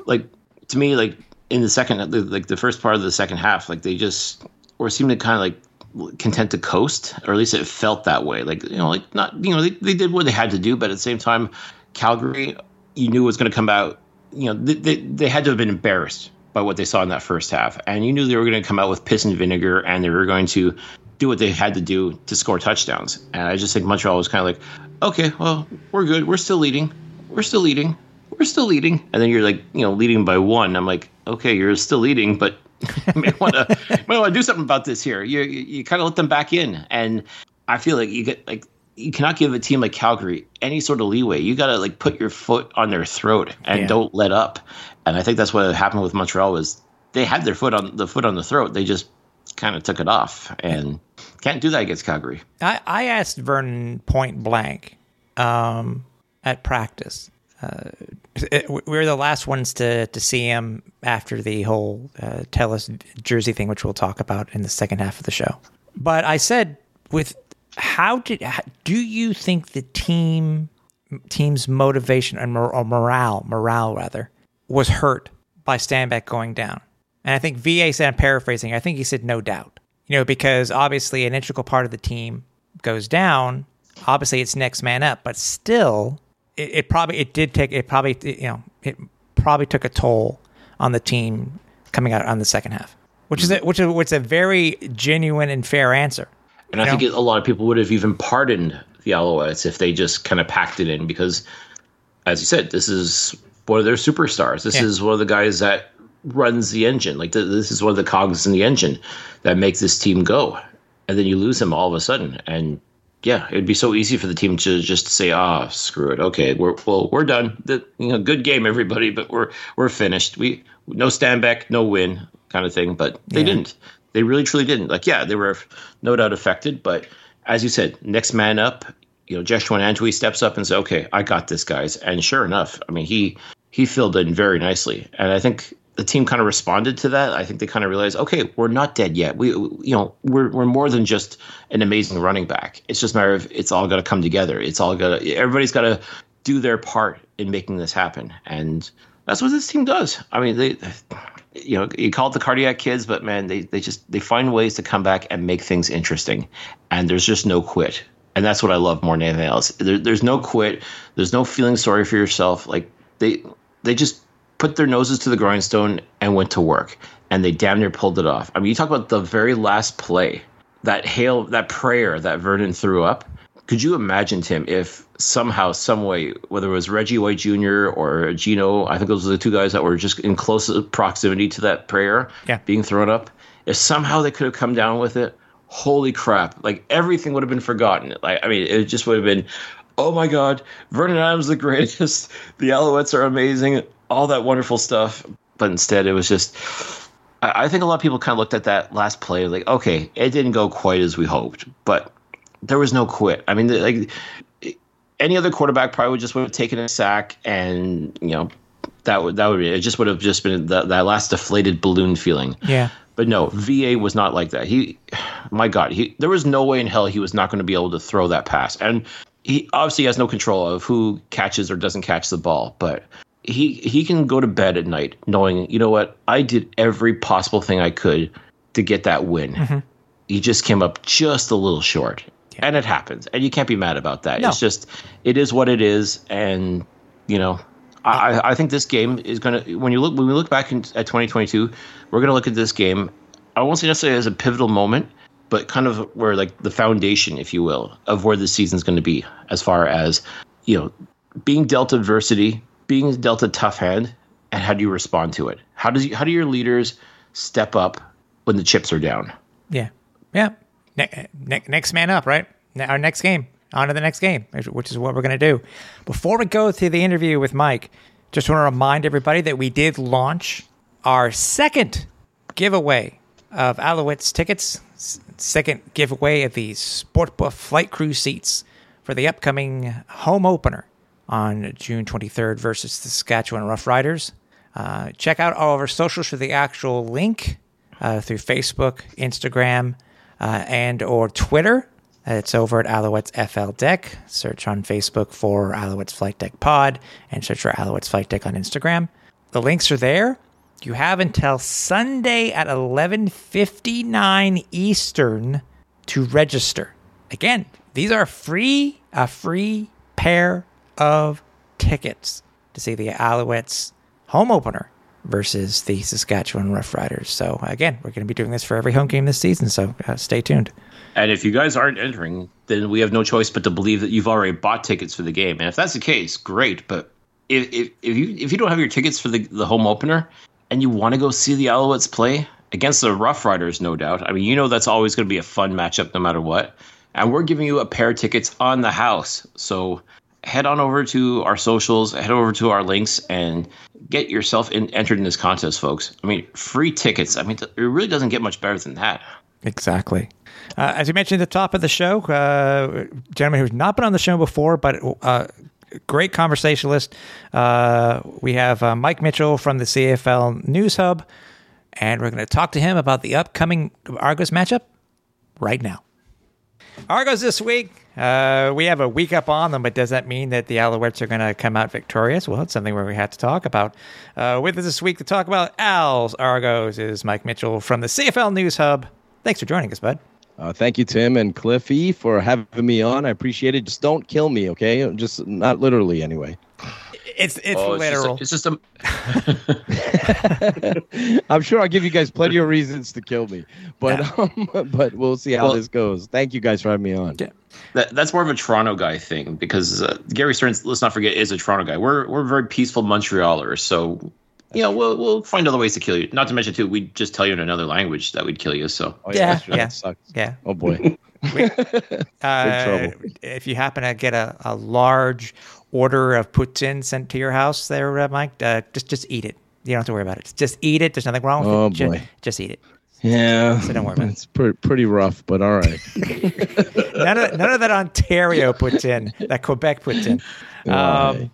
S1: like to me like in the second like the first part of the second half like they just or seemed to kind of like content to coast or at least it felt that way like you know like not you know they, they did what they had to do but at the same time calgary you knew was going to come out you know they, they, they had to have been embarrassed by what they saw in that first half, and you knew they were going to come out with piss and vinegar, and they were going to do what they had to do to score touchdowns. And I just think Montreal was kind of like, okay, well, we're good. We're still leading. We're still leading. We're still leading. And then you're like, you know, leading by one. I'm like, okay, you're still leading, but you (laughs) may want to might want to do something about this here. You you, you kind of let them back in, and I feel like you get like you cannot give a team like Calgary any sort of leeway. You got to like put your foot on their throat and
S2: Yeah.
S1: don't let up. And I think that's what happened with Montreal was they had their foot on the foot on the throat. They just kind of took it off and can't do that against Calgary.
S2: I, I asked Vernon point blank um, at practice. Uh, we were the last ones to, to see him after the whole uh, tell us jersey thing, which we'll talk about in the second half of the show. But I said, with how did do you think the team team's motivation and mor- or morale morale rather was hurt by Stanback going down? And I think VA said, I'm paraphrasing, I think he said no doubt. You know, because obviously an integral part of the team goes down. Obviously, it's next man up, but still, it, it probably it did take it probably you know it probably took a toll on the team coming out on the second half, which is a, which is which is a very genuine and fair answer.
S1: And I
S2: Yeah.
S1: think a lot of people would have even pardoned the Alouettes if they just kind of packed it in because, as you said, this is one of their superstars. This
S2: Yeah.
S1: is one of the guys that runs the engine. Like th- this is one of the cogs in the engine that make this team go. And then you lose him all of a sudden. And yeah, it'd be so easy for the team to just say, "Ah, screw it. Okay, we're well, we're done. The, you know, good game, everybody, but we're we're finished. We no Stanback, no win, kind of thing." But they
S2: Yeah.
S1: didn't. They really truly didn't. Like, yeah, they were no doubt affected, but as you said, next man up. You know, Jeshrun Antwi steps up and says, "Okay, I got this, guys." And sure enough, I mean, he he filled in very nicely, and I think the team kind of responded to that. I think they kind of realized, okay, we're not dead yet. We, you know, we're we're more than just an amazing running back. It's just a matter of it's all got to come together. It's all got to everybody's got to do their part in making this happen, and that's what this team does. I mean, they, you know, you call it the cardiac kids, but man, they they just they find ways to come back and make things interesting, and there's just no quit. And that's what I love more than anything else. There, there's no quit. There's no feeling sorry for yourself. Like they they just put their noses to the grindstone and went to work and they damn near pulled it off. I mean, you talk about the very last play, that hail, that prayer that Vernon threw up. Could you imagine Tim if somehow, some way, whether it was Reggie White Jr. or Geno, I think those were the two guys that were just in close proximity to that prayer
S2: Yeah.
S1: being thrown up. If somehow they could have come down with it, holy crap! Like everything would have been forgotten. Like I mean, it just would have been, oh my god, Vernon Adams the greatest. (laughs) The Alouettes are amazing. All that wonderful stuff. But instead, it was just. I I think a lot of people kind of looked at that last play like, okay, it didn't go quite as we hoped, but there was no quit. I mean, like any other quarterback probably would just would have taken a sack and you know that would that would be it. Just would have just been that, that last deflated balloon feeling.
S2: Yeah.
S1: But no, VA was not like that. He, my God, he there was no way in hell he was not going to be able to throw that pass, and he obviously has no control of who catches or doesn't catch the ball. But he he can go to bed at night knowing, you know what, I did every possible thing I could to get that win. Mm-hmm. He just came up just a little short, and it happens, and you can't be mad about that.
S2: No.
S1: It's just it is what it is, and you know. I, I- I think this game is going to when you look when we look back in, at 2022, we're going to look at this game. I won't say necessarily as a pivotal moment, but kind of where like the foundation, if you will, of where the season's going to be, as far as you know, being dealt adversity, being dealt a tough hand, and how do you respond to it? How does you, how do your leaders step up when the chips are down?
S2: Yeah. Yeah. Ne- ne- next man up, right? Ne- Our next game. On to the next game, which- is what we're going to do. Before we go to the interview with Mike, just want to remind everybody that we did launch our second giveaway of Alouettes tickets, second giveaway of the Sportbuff Flight Crew seats for the upcoming home opener on June 23rd versus the Saskatchewan Roughriders. Uh, check out all of our socials for the actual link uh, through Facebook, Instagram, uh, and or Twitter. It's over at Alouettes FL Deck. Search on Facebook for Alouettes Flight Deck Pod and search for Alouettes Flight Deck on Instagram. The links are there. You have until Sunday at 11:59 Eastern to register. Again, these are free a free pair of tickets to see the Alouettes home opener versus the Saskatchewan Roughriders. So again, we're going to be doing this for every home game this season. So uh, stay tuned.
S1: And if you guys aren't entering, then we have no choice but to believe that you've already bought tickets for the game. And if that's the case, great. But if if, if you if you don't have your tickets for the, the home opener and you want to go see the Alouettes play against the Rough Riders, no doubt. I mean, you know that's always going to be a fun matchup no matter what. And we're giving you a pair of tickets on the house. So head on over to our socials, head over to our links, and get yourself in, entered in this contest, folks. I mean, free tickets. I mean, it really doesn't get much better than that.
S2: Exactly. Uh, as you mentioned at the top of the show, uh, gentleman who's not been on the show before, but uh, great conversationalist. Uh, we have uh, Mike Mitchell from the CFL News Hub, and we're going to talk to him about the upcoming Argos matchup right now. Argos this week. Uh, we have a week up on them, but does that mean that the Alouettes are going to come out victorious? Well, it's something where we have to talk about. Uh, with us this week to talk about Al's Argos is Mike Mitchell from the CFL News Hub. Thanks for joining us, bud.
S3: Uh, thank you, Tim and Cliffy, for having me on. I appreciate it. Just don't kill me, okay? Just not literally, anyway.
S2: It's it's oh, literal.
S1: It's just a. It's
S3: just a... I'm sure I'll give you guys plenty of reasons to kill me, but yeah. (laughs) um, but we'll see how well, this goes. Thank you guys for having me on.
S1: Yeah. That, that's more of a Toronto guy thing because uh, Gary Stearns, let's not forget, is a Toronto guy. We're we're very peaceful Montrealers, so you know, we'll we'll find other ways to kill you. Not to mention too, we'd just tell you in another language that we'd kill you. So
S2: oh, yeah, yeah, yeah. yeah.
S3: Oh boy. (laughs) we, (laughs)
S2: uh, if you happen to get a, a large order of poutine sent to your house, there, uh, Mike, uh, just just eat it. You don't have to worry about it. Just eat it. There's nothing wrong with
S3: oh,
S2: it.
S3: Boy.
S2: Just, just eat it.
S3: Yeah,
S2: so don't worry about
S3: it's it. pretty pretty rough, but all right. (laughs)
S2: none of none of that Ontario poutine, that Quebec poutine. Um,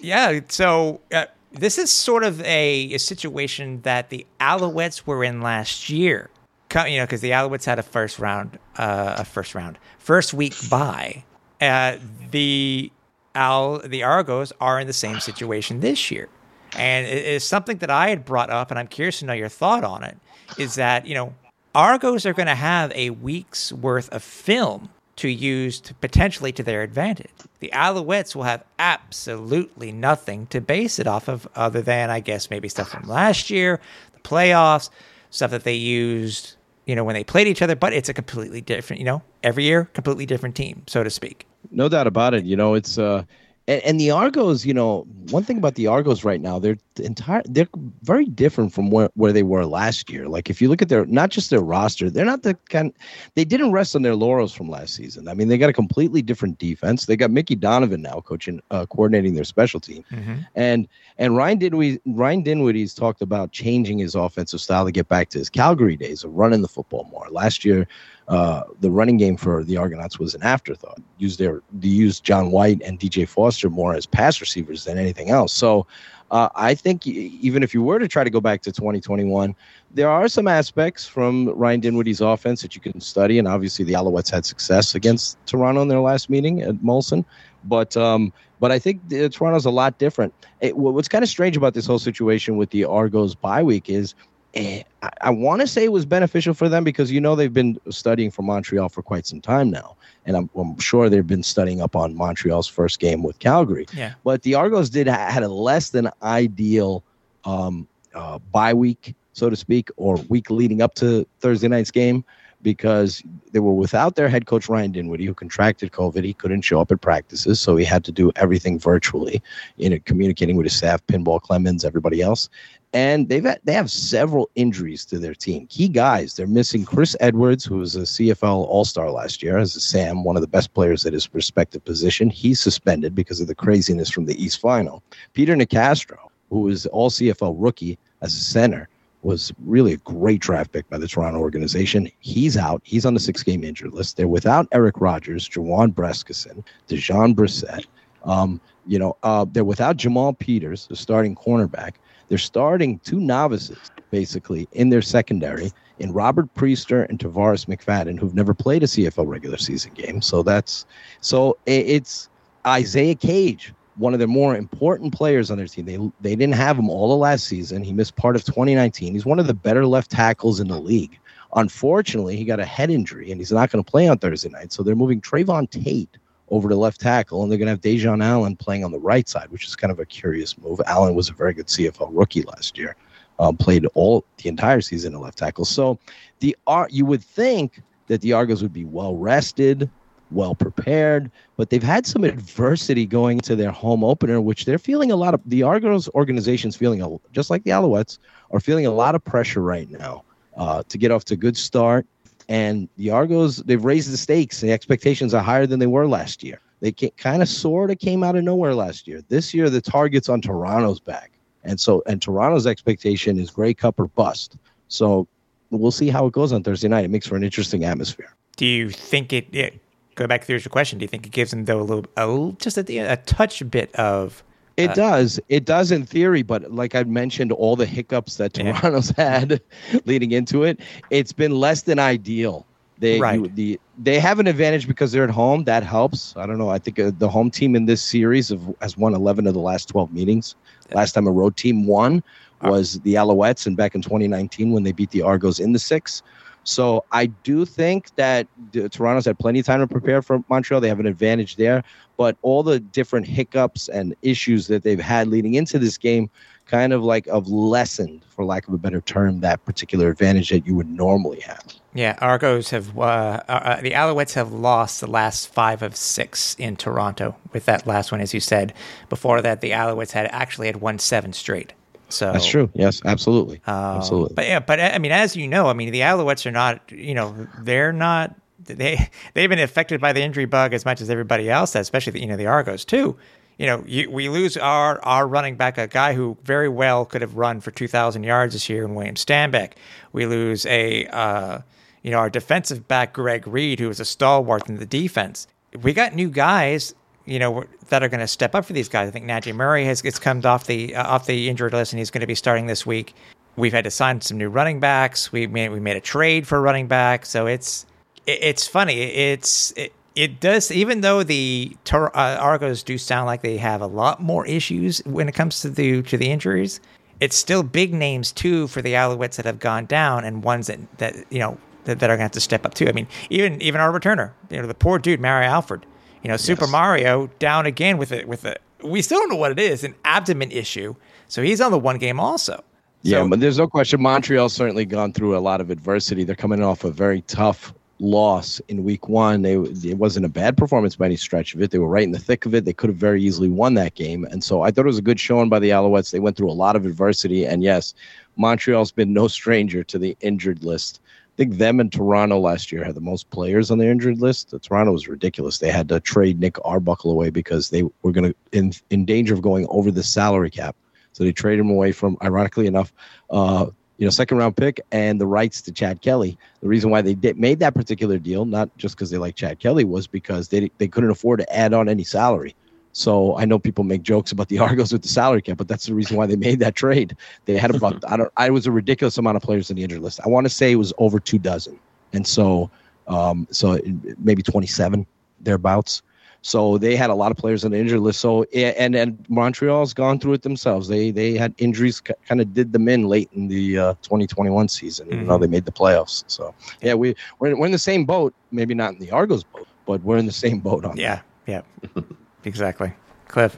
S2: yeah, so uh, this is sort of a, a situation that the Alouettes were in last year. You know, because the Alouettes had a first round, uh, a first round, first week bye. Uh, the Al, the Argos are in the same situation this year, and it is something that I had brought up, and I'm curious to know your thought on it. Is that you know, Argos are going to have a week's worth of film to use to potentially to their advantage. The Alouettes will have absolutely nothing to base it off of other than I guess maybe stuff from last year, the playoffs, stuff that they used, you know, when they played each other, but it's a completely different, you know, every year completely different team, so to speak.
S3: No doubt about it. You know, it's uh and, and, the Argos, you know, one thing about the Argos right now, they're entire they're very different from where, where they were last year. Like if you look at their not just their roster, they're not the kind they didn't rest on their laurels from last season. I mean, they got a completely different defense. They got Mickey Donovan now coaching uh, coordinating their special team. Mm-hmm. And and Ryan Dinwiddie Ryan Dinwiddie's talked about changing his offensive style to get back to his Calgary days of running the football more. Last year uh, the running game for the Argonauts was an afterthought. Use their they used John White and DJ Foster more as pass receivers than anything else. So uh, I think even if you were to try to go back to 2021, there are some aspects from Ryan Dinwiddie's offense that you can study, and obviously the Alouettes had success against Toronto in their last meeting at Molson, but um, but I think the, Toronto's a lot different. It, what's kind of strange about this whole situation with the Argos bye week is Eh, I, I want to say it was beneficial for them because you know they've been studying for Montreal for quite some time now, and I'm, I'm sure they've been studying up on Montreal's first game with Calgary.
S2: Yeah.
S3: But the Argos did had a less than ideal um, uh, bye week, so to speak, or week leading up to Thursday night's game because they were without their head coach Ryan Dinwiddie, who contracted COVID. He couldn't show up at practices, so he had to do everything virtually, you know, communicating with his staff, Pinball Clemons, everybody else and they've had, they have several injuries to their team. Key guys, they're missing Chris Edwards, who was a CFL All Star last year as a Sam, one of the best players at his respective position. He's suspended because of the craziness from the East Final. Peter Nicastro, who was All CFL rookie as a center, was really a great draft pick by the Toronto organization. He's out. He's on the six game injured list. They're without Eric Rogers, Juwan Brescacin, Dejon Brissett. Um, you know, uh, they're without Jamal Peters, the starting cornerback. They're starting two novices basically in their secondary in Robert Priester and Tarvarus McFadden, who've never played a CFL regular season game. So that's so it's Isaiah Cage, one of their more important players on their team. They they didn't have him all the last season. He missed part of 2019. He's one of the better left tackles in the league. Unfortunately, he got a head injury and he's not going to play on Thursday night. So they're moving Trevon Tate over to left tackle, and they're going to have Dejon Allen playing on the right side, which is kind of a curious move. Allen was a very good CFL rookie last year, um, played all the entire season at left tackle. So the Ar- you would think that the Argos would be well rested, well prepared, but they've had some adversity going to their home opener, which they're feeling a lot of. The Argos organization's feeling a, just like the Alouettes are feeling a lot of pressure right now uh, to get off to a good start and the Argos, they've raised the stakes. The expectations are higher than they were last year. They kind of sort of came out of nowhere last year. This year, the target's on Toronto's back. And so, and Toronto's expectation is Grey Cup or bust. So we'll see how it goes on Thursday night. It makes for an interesting atmosphere.
S2: Do you think it, it go back to your question, do you think it gives them, though, a little, a just a, a touch bit of
S3: it uh, does. It does in theory, but like I mentioned, all the hiccups that Toronto's yeah. (laughs) had leading into it, it's been less than ideal. They right. you, the they have an advantage because they're at home. That helps. I don't know. I think uh, the home team in this series have, has won 11 of the last 12 meetings. Yeah. Last time a road team won was the Alouettes, and back in 2019 when they beat the Argos in the six. So I do think that Toronto's had plenty of time to prepare for Montreal. They have an advantage there, but all the different hiccups and issues that they've had leading into this game kind of like of lessened, for lack of a better term, that particular advantage that you would normally have.
S2: Yeah, Argos have uh, uh, uh the Alouettes have lost the last five of six in Toronto. With that last one, as you said before that, the Alouettes had actually had won seven straight. So
S3: that's true. Yes, absolutely, um, absolutely.
S2: But yeah, but I mean, as you know, I mean, the Alouettes are not. You know, they're not. They they've been affected by the injury bug as much as everybody else, especially the, you know the Argos too. You know, you, we lose our our running back, a guy who very well could have run for two thousand yards this year, in William Stanback. We lose a. Uh, you know, our defensive back, Greg Reed, who was a stalwart in the defense. We got new guys you know that are going to step up for these guys. I think Najee Murray has, has come off the uh, off the injured list and he's going to be starting this week. We've had to sign some new running backs. We made we made a trade for a running back, so it's it, it's funny. It's it, it does even though the uh, Argos do sound like they have a lot more issues when it comes to the to the injuries. It's still big names too for the Alouettes that have gone down and ones that that you know that, that are going to have to step up too. I mean, even even our returner, you know, the poor dude Mario Alford you know, Super yes. Mario down again with it with it. We still don't know what it is, an abdomen issue. So he's on the one game also.
S3: Yeah, but there's no question Montreal's certainly gone through a lot of adversity. They're coming off a very tough loss in week one. They it wasn't a bad performance by any stretch of it. They were right in the thick of it. They could have very easily won that game. And so I thought it was a good showing by the Alouettes. They went through a lot of adversity. And yes, Montreal's been no stranger to the injured list. I think them and Toronto last year had the most players on their injured list. The Toronto was ridiculous. They had to trade Nick Arbuckle away because they were going to in in danger of going over the salary cap. So they traded him away from, ironically enough, uh, you know, second round pick and the rights to Chad Kelly. The reason why they did, made that particular deal, not just because they like Chad Kelly, was because they they couldn't afford to add on any salary. So I know people make jokes about the (laughs) Argos with the salary cap, but that's the reason why they made that trade. They had about (laughs) I don't I was a ridiculous amount of players in the injured list. I want to say it was over two dozen, and so um, so maybe twenty seven thereabouts. So they had a lot of players on the injured list. So and and Montreal's gone through it themselves. They they had injuries kind of did them in late in the uh, 2021 season, even mm-hmm. though they made the playoffs. So yeah, we we're, we're in the same boat. Maybe not in the Argos boat, but we're in the same boat on.
S2: Yeah, that. yeah. (laughs) Exactly. Cliff.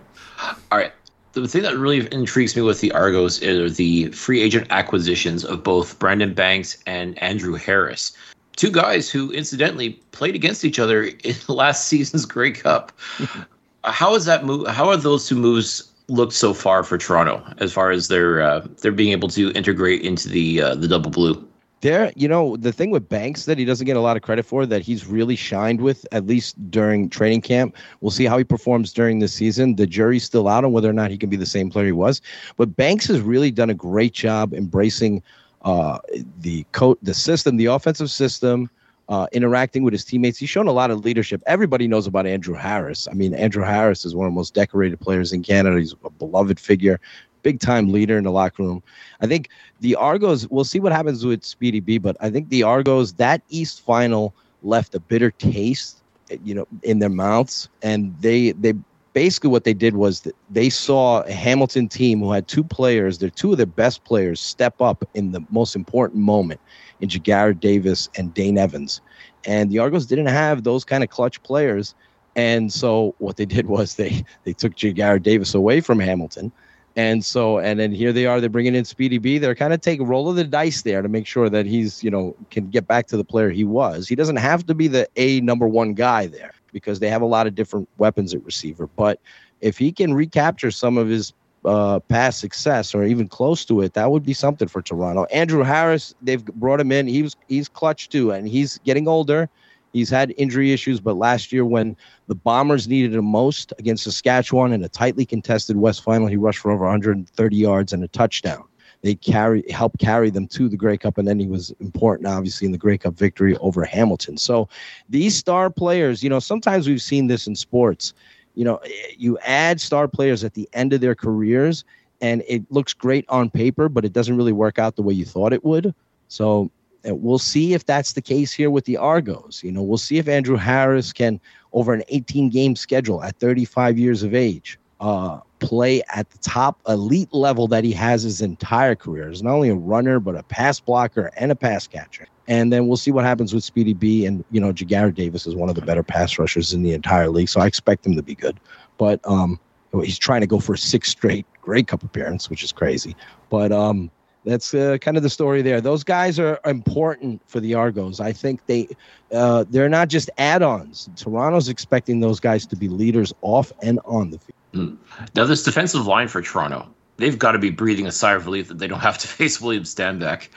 S1: All right. The thing that really intrigues me with the Argos is the free agent acquisitions of both Brandon Banks and Andrew Harris. Two guys who incidentally played against each other in (laughs) last season's Grey Cup. (laughs) how is that move? How are those two moves looked so far for Toronto as far as their uh, they're being able to integrate into the uh, the double blue?
S3: There, you know, the thing with Banks that he doesn't get a lot of credit for that he's really shined with, at least during training camp. We'll see how he performs during the season. The jury's still out on whether or not he can be the same player he was. But Banks has really done a great job embracing uh, the coat, the system, the offensive system, uh, interacting with his teammates. He's shown a lot of leadership. Everybody knows about Andrew Harris. I mean, Andrew Harris is one of the most decorated players in Canada. He's a beloved figure, big time leader in the locker room. I think the Argos, we'll see what happens with Speedy B, but I think the Argos, that East final left a bitter taste, you know, in their mouths. And they, they, basically what they did was that they saw a Hamilton team who had two players, they're two of their best players, step up in the most important moment in Ja'Gared Davis and Dane Evans. And the Argos didn't have those kind of clutch players And so what they did (laughs) was they they took Ja'Gared Davis away from Hamilton. And so, and then here they are, they're bringing in Speedy B. They're kind of taking roll of the dice there to make sure that he's, you know, can get back to the player he was. He doesn't have to be the A number one guy there because they have a lot of different weapons at receiver. But if he can recapture some of his uh, past success or even close to it, that would be something for Toronto. Andrew Harris, they've brought him in. He was he's clutch too, and he's getting older. He's had injury issues, but last year when the Bombers needed him most against Saskatchewan in a tightly contested West Final, he rushed for over 130 yards and a touchdown. They carry helped carry them to the Grey Cup, and then he was important, obviously, in the Grey Cup victory over Hamilton. So these star players, you know, sometimes we've seen this in sports you know, you add star players at the end of their careers and it looks great on paper, but it doesn't really work out the way you thought it would. So we'll see if that's the case here with the Argos. You know, we'll see if Andrew Harris can, over an 18 game schedule at 35 years of age, uh, play at the top elite level that he has his entire career. He's not only a runner, but a pass blocker and a pass catcher. And then we'll see what happens with Speedy B. And, you know, Ja'Gared Davis is one of the better pass rushers in the entire league. So I expect him to be good. But um, he's trying to go for a six straight Grey Cup appearance, which is crazy. But um, that's uh, kind of the story there. Those guys are important for the Argos. I think they uh, they're not just add-ons. Toronto's expecting those guys to be leaders off and on the field.
S1: Mm. Now, this defensive line for Toronto, they've got to be breathing a sigh of relief that they don't have to (laughs) face William Stanback.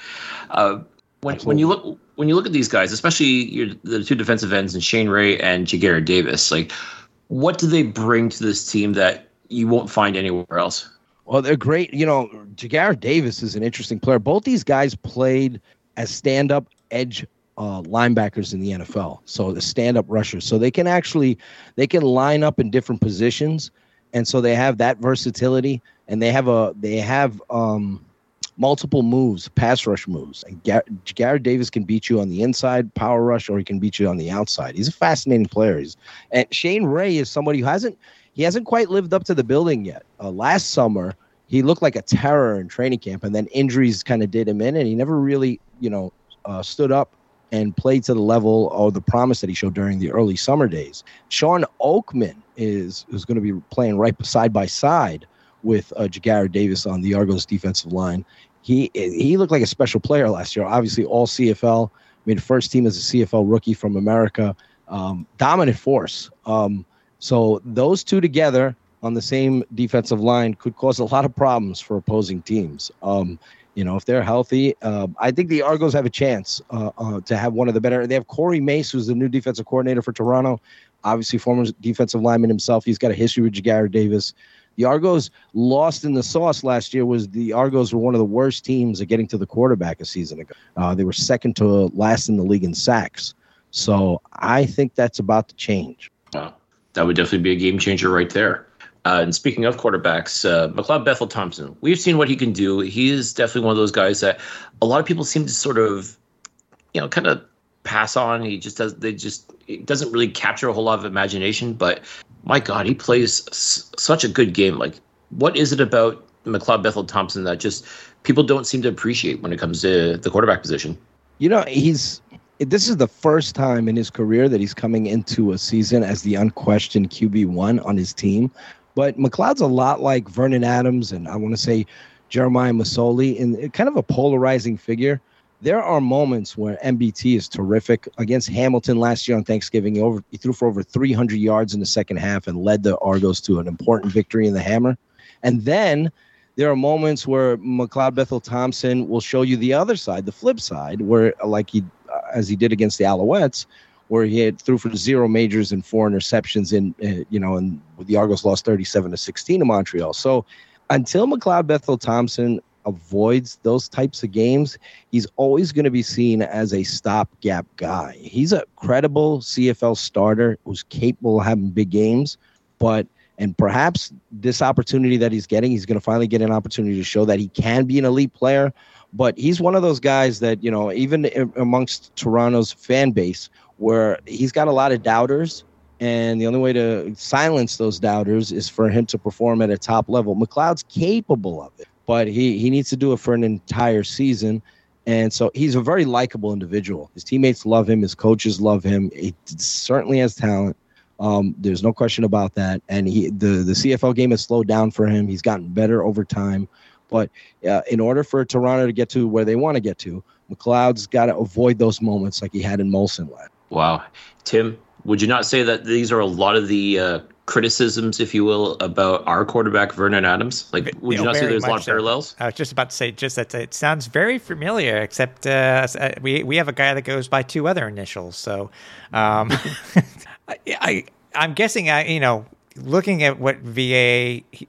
S1: Uh, when, when you look when you look at these guys, especially your, the two defensive ends and Shane Ray and Ja'Gared Davis, like what do they bring to this team that you won't find anywhere else?
S3: Well, they're great. You know, Ja'Gared Davis is an interesting player. Both these guys played as stand-up edge uh, linebackers in the NFL, so the stand-up rushers. So they can actually they can line up in different positions, and so they have that versatility, and they have a they have um, multiple moves, pass rush moves. And Gar- Garrett Davis can beat you on the inside power rush, or he can beat you on the outside. He's a fascinating player. He's, and Shane Ray is somebody who hasn't he hasn't quite lived up to the building yet. Uh, last summer, he looked like a terror in training camp, and then injuries kind of did him in, and he never really, you know, uh, stood up and played to the level or the promise that he showed during the early summer days. Shawn Oakman is is going to be playing right side by side with uh, Davis on the Argos defensive line he he looked like a special player last year. Obviously, all CFL. Made first team as a CFL rookie from America. Um, dominant force. Um, so those two together on the same defensive line could cause a lot of problems for opposing teams. Um, you know, if they're healthy, uh, I think the Argos have a chance uh, uh, to have one of the better. They have Corey Mace, who's the new defensive coordinator for Toronto. Obviously, former defensive lineman himself. He's got a history with Ja'Gared Davis. The Argos lost in the sauce last year. Was the Argos were one of the worst teams at getting to the quarterback a season ago. Uh, they were second to last in the league in sacks. So I think that's about to change.
S1: That would definitely be a game changer right there. Uh, and speaking of quarterbacks, uh, McLeod Bethel Thompson, we've seen what he can do. He is definitely one of those guys that a lot of people seem to sort of, you know, kind of pass on. He just does. They just it doesn't really capture a whole lot of imagination. But my God, he plays s- such a good game. Like, what is it about McLeod Bethel Thompson that just people don't seem to appreciate when it comes to the quarterback position?
S3: You know, he's this is the first time in his career that he's coming into a season as the unquestioned QB one on his team. But McLeod's a lot like Vernon Adams and I want to say Jeremiah Masoli, and eh, kind of a polarizing figure there are moments where MBT is terrific. Against Hamilton last year on Thanksgiving, he, over, he threw for over 300 yards in the second half and led the Argos to an important victory in the Hammer. And then there are moments where McLeod Bethel Thompson will show you the other side, the flip side, where like he, as he did against the Alouettes, where he had threw for zero majors and four interceptions in, uh, you know, and the Argos lost 37 to 16 to Montreal. So until McLeod Bethel Thompson avoids those types of games, he's always going to be seen as a stopgap guy. He's a credible CFL starter who's capable of having big games, but and perhaps this opportunity that he's getting, he's going to finally get an opportunity to show that he can be an elite player. But he's one of those guys that, you know, even amongst Toronto's fan base, where he's got a lot of doubters. And the only way to silence those doubters is for him to perform at a top level. McLeod's capable of it but he he needs to do it for an entire season. And so he's a very likable individual. His teammates love him. His coaches love him. He certainly has talent. Um, there's no question about that. And he the the CFL game has slowed down for him. He's gotten better over time. But uh, in order for Toronto to get to where they want to get to, McLeod's got to avoid those moments like he had in Molson last.
S1: Wow, Tim, would you not say that these are a lot of the uh, criticisms, if you will, about our quarterback Vernon Adams? Like, would you,
S2: know,
S1: not say there's a lot
S2: much
S1: of
S2: so.
S1: parallels?
S2: I was just about to say just that it sounds very familiar, except uh, uh, we we have a guy that goes by two other initials. So, um, (laughs) I, I I'm guessing I you know looking at what VA. He,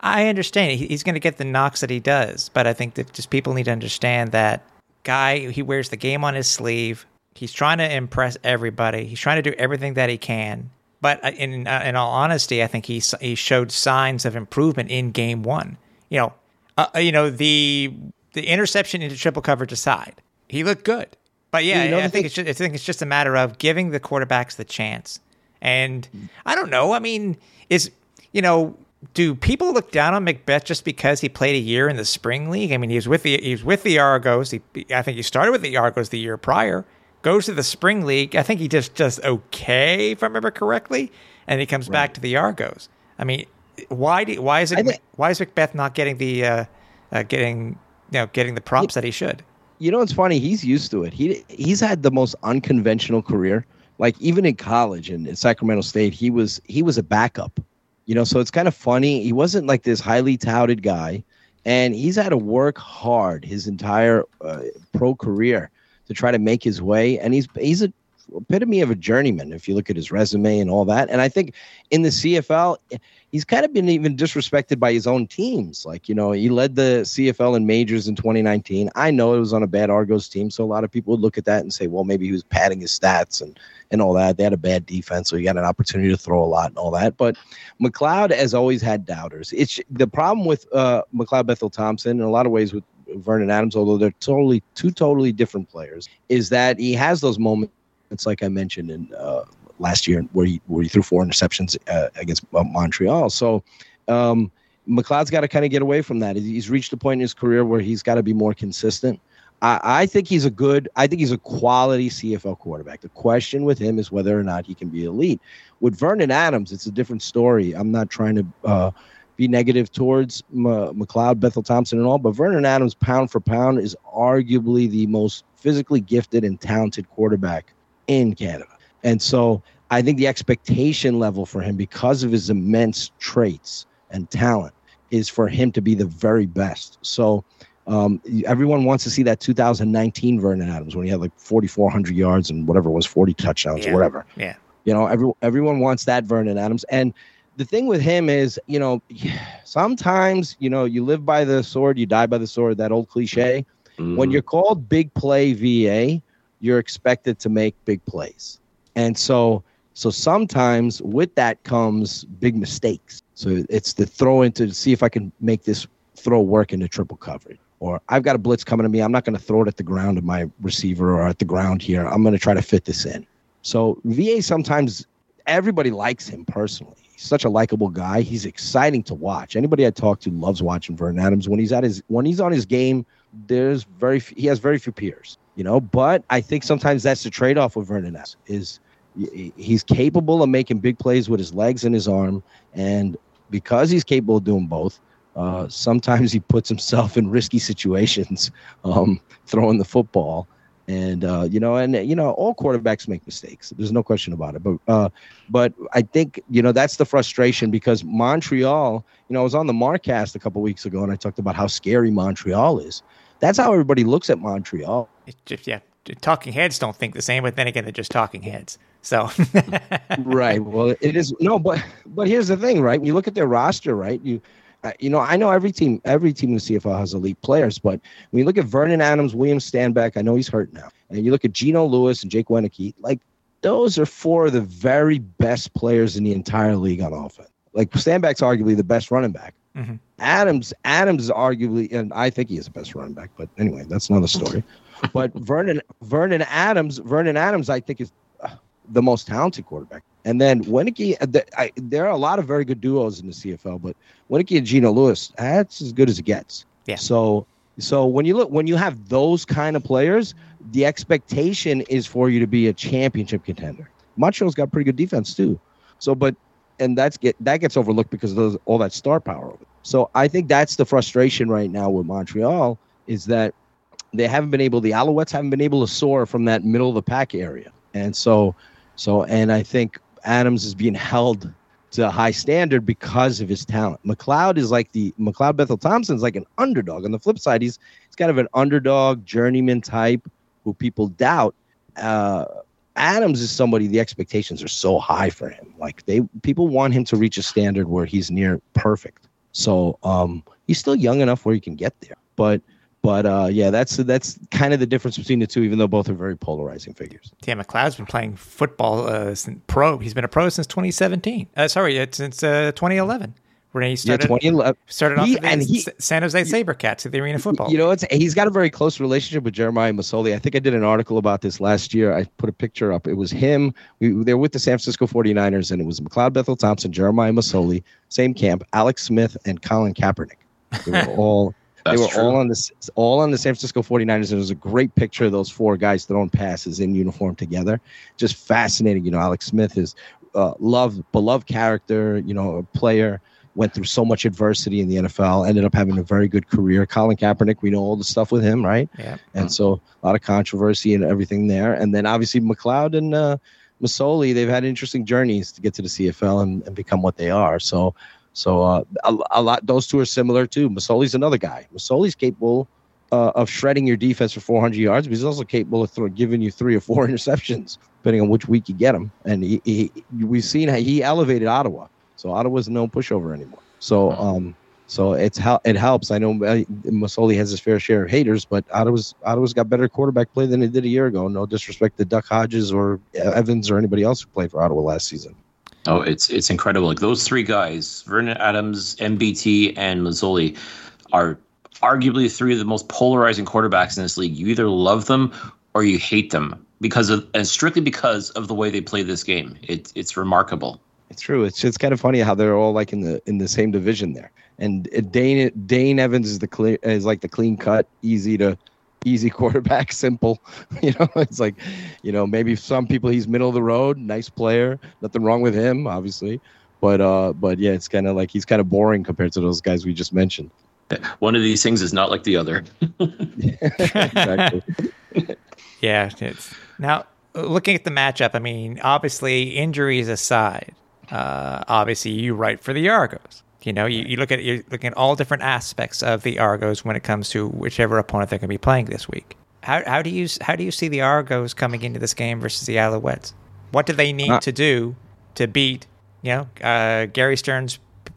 S2: I understand he- he's going to get the knocks that he does, but I think that just people need to understand that guy he wears the game on his sleeve. He's trying to impress everybody. He's trying to do everything that he can. But uh, in uh, in all honesty, I think he he showed signs of improvement in game one. You know, uh, uh, you know the the interception into triple coverage aside, he looked good. But yeah,
S3: You know
S2: I
S3: the
S2: think it's just, I think it's just a matter of giving the quarterbacks the chance. And I don't know. I mean, is you know, do people look down on Macbeth just because he played a year in the spring league? I mean, he was with the he was with the Argos. He, I think he started with the Argos the year prior. Goes to the spring league. I think he just does okay, if I remember correctly, and he comes back to the Argos. I mean, why do why is it
S3: think-
S2: why is Macbeth not getting the uh, uh, getting you know getting the props that he should?
S3: You know what's funny? He's used to it. He he's had the most unconventional career. Like even in college and in Sacramento State, he was he was a backup. You know, so it's kind of funny. He wasn't like this highly touted guy, and he's had to work hard his entire uh, pro career to try to make his way. And he's he's a epitome of a journeyman if you look at his resume and all that. And I think in the CFL, he's kind of been even disrespected by his own teams. Like, you know, he led the CFL in majors in 2019. I know it was on a bad Argos team, so a lot of people would look at that and say, well, maybe he was padding his stats and and all that. They had a bad defense, so he got an opportunity to throw a lot and all that. But McLeod has always had doubters. It's the problem with uh, McLeod Bethel Thompson in a lot of ways with Vernon Adams, although they're totally two totally different players, is that he has those moments, like I mentioned in uh, last year, where he where he threw four interceptions uh, against Montreal. So. Um, McLeod's got to kind of get away from that. He's reached a point in his career where he's got to be more consistent. I, I think he's a good, I think he's a quality CFL quarterback. The question with him is whether or not he can be elite. With Vernon Adams, it's a different story. I'm not trying to uh, be negative towards M- McLeod, Bethel Thompson, and all, but Vernon Adams, pound for pound, is arguably the most physically gifted and talented quarterback in Canada. And so I think the expectation level for him, because of his immense traits and talent, is for him to be the very best. So um, everyone wants to see that 2019 Vernon Adams when he had like 4,400 yards and whatever it was, 40 touchdowns
S2: Yeah.
S3: or whatever.
S2: Yeah.
S3: You know, every, everyone wants that Vernon Adams. And the thing with him is, you know, sometimes, you know, you live by the sword, you die by the sword, that old cliche. When
S1: Mhm.
S3: you're called big play VA, you're expected to make big plays. And so so sometimes with that comes big mistakes. So it's the throw into see if I can make this throw work into triple coverage. Or I've got a blitz coming to me. I'm not going to throw it at the ground of my receiver or at the ground here. I'm going to try to fit this in. So VA sometimes everybody likes him personally. He's such a likable guy. He's exciting to watch. Anybody I talk to loves watching Vernon Adams. When he's at his when he's on his game, there's very he has very few peers, you know. But I think sometimes that's the trade off with Vernon Adams is he's capable of making big plays with his legs and his arm, and because he's capable of doing both, uh, sometimes he puts himself in risky situations, (laughs) um, throwing the football. And uh, you know, and you know, all quarterbacks make mistakes. There's no question about it. But uh, but I think you know that's the frustration because Montreal. You know, I was on the Marcast a couple weeks ago, and I talked about how scary Montreal is. That's how everybody looks at Montreal.
S2: It's just, yeah, talking heads don't think the same, but then again, they're just talking heads. So (laughs)
S3: right. Well, it is no, but but here's the thing, right? When you look at their roster, right? You uh, you know, I know every team, every team in the CFL has elite players, but when you look at Vernon Adams, William Stanback, I know he's hurt now, and you look at Geno Lewis and Jake Wieneke, like those are four of the very best players in the entire league on offense. Like Stanback's arguably the best running back.
S2: Mhm.
S3: Adams, Adams is arguably, and I think he is the best running back. But anyway, that's another story. (laughs) but Vernon, Vernon Adams, Vernon Adams, I think is uh, the most talented quarterback. And then Wieneke, uh, the, I, there are a lot of very good duos in the CFL, but Wieneke and Geno Lewis, that's as good as it gets.
S2: Yeah.
S3: So, so when you look, when you have those kind of players, the expectation is for you to be a championship contender. Montreal's got pretty good defense too. So, but and that's get that gets overlooked because of those, all that star power. So I think that's the frustration right now with Montreal is that they haven't been able. The Alouettes haven't been able to soar from that middle of the pack area, and so so and I think Adams is being held to a high standard because of his talent. McLeod is like the McLeod Bethel Thompson's like an underdog. On the flip side, he's he's kind of an underdog journeyman type who people doubt. Uh, Adams is somebody the expectations are so high for him. Like they people want him to reach a standard where he's near perfect. So um, he's still young enough where he can get there. But but uh, yeah, that's that's kind of the difference between the two, even though both are very polarizing figures.
S2: Yeah, McLeod's been playing football uh, since pro. He's been a pro since 2017. Uh, sorry, since uh, 2011. When he started,
S3: yeah, 2011.
S2: started off he, and he, San Jose SaberCats at the Arena Football.
S3: You know, it's he's got a very close relationship with Jeremiah Masoli. I think I did an article about this last year. I put a picture up. It was him. We, they were with the San Francisco 49ers, and it was McLeod Bethel Thompson, Jeremiah Masoli, same camp, Alex Smith, and Colin Kaepernick. They were (laughs) all they were true. all on the all on the San Francisco 49ers. And it was a great picture of those four guys throwing passes in uniform together. Just fascinating. You know, Alex Smith is uh, loved, beloved character. You know, a player went through so much adversity in the NFL. Ended up having a very good career. Colin Kaepernick, we know all the stuff with him, right?
S2: Yeah.
S3: And so a lot of controversy and everything there. And then obviously McLeod and uh, Masoli, they've had interesting journeys to get to the CFL and, and become what they are. So so uh, a, a, lot. Those two are similar too. Masoli's another guy. Masoli's capable uh, of shredding your defense for 400 yards, but he's also capable of throw, giving you three or four (laughs) interceptions, depending on which week you get him. And he, he, we've seen how he elevated Ottawa. So Ottawa's no pushover anymore. So um, so it's how it helps. I know uh, Masoli has his fair share of haters, but Ottawa's Ottawa's got better quarterback play than they did a year ago. No disrespect to Duck Hodges or Evans or anybody else who played for Ottawa last season.
S1: Oh, it's it's incredible. Like those three guys, Vernon Adams, MBT, and Masoli, are arguably three of the most polarizing quarterbacks in this league. You either love them or you hate them because of and strictly because of the way they play this game. It, it's remarkable.
S3: It's true. It's it's kind of funny how they're all like in the in the same division there. And Dane Dane Evans is the clear is like the clean cut, easy to easy (laughs) quarterback, simple. (laughs) You know, it's like, you know, maybe some people he's middle of the road, nice player, nothing wrong with him, obviously. But uh, but yeah, it's kind of like he's kind of boring compared to those guys we just mentioned.
S1: One of these things is not like the other. (laughs)
S2: exactly. yeah, it's now looking at the matchup. I mean, obviously, injuries aside, uh, obviously you write for the Argos. You know, you, you look at you're looking at all different aspects of the Argos when it comes to whichever opponent they're going to be playing this week. How, how do you how do you see the Argos coming into this game versus the Alouettes? What do they need uh, to do to beat you know uh, Gary Stern's (laughs)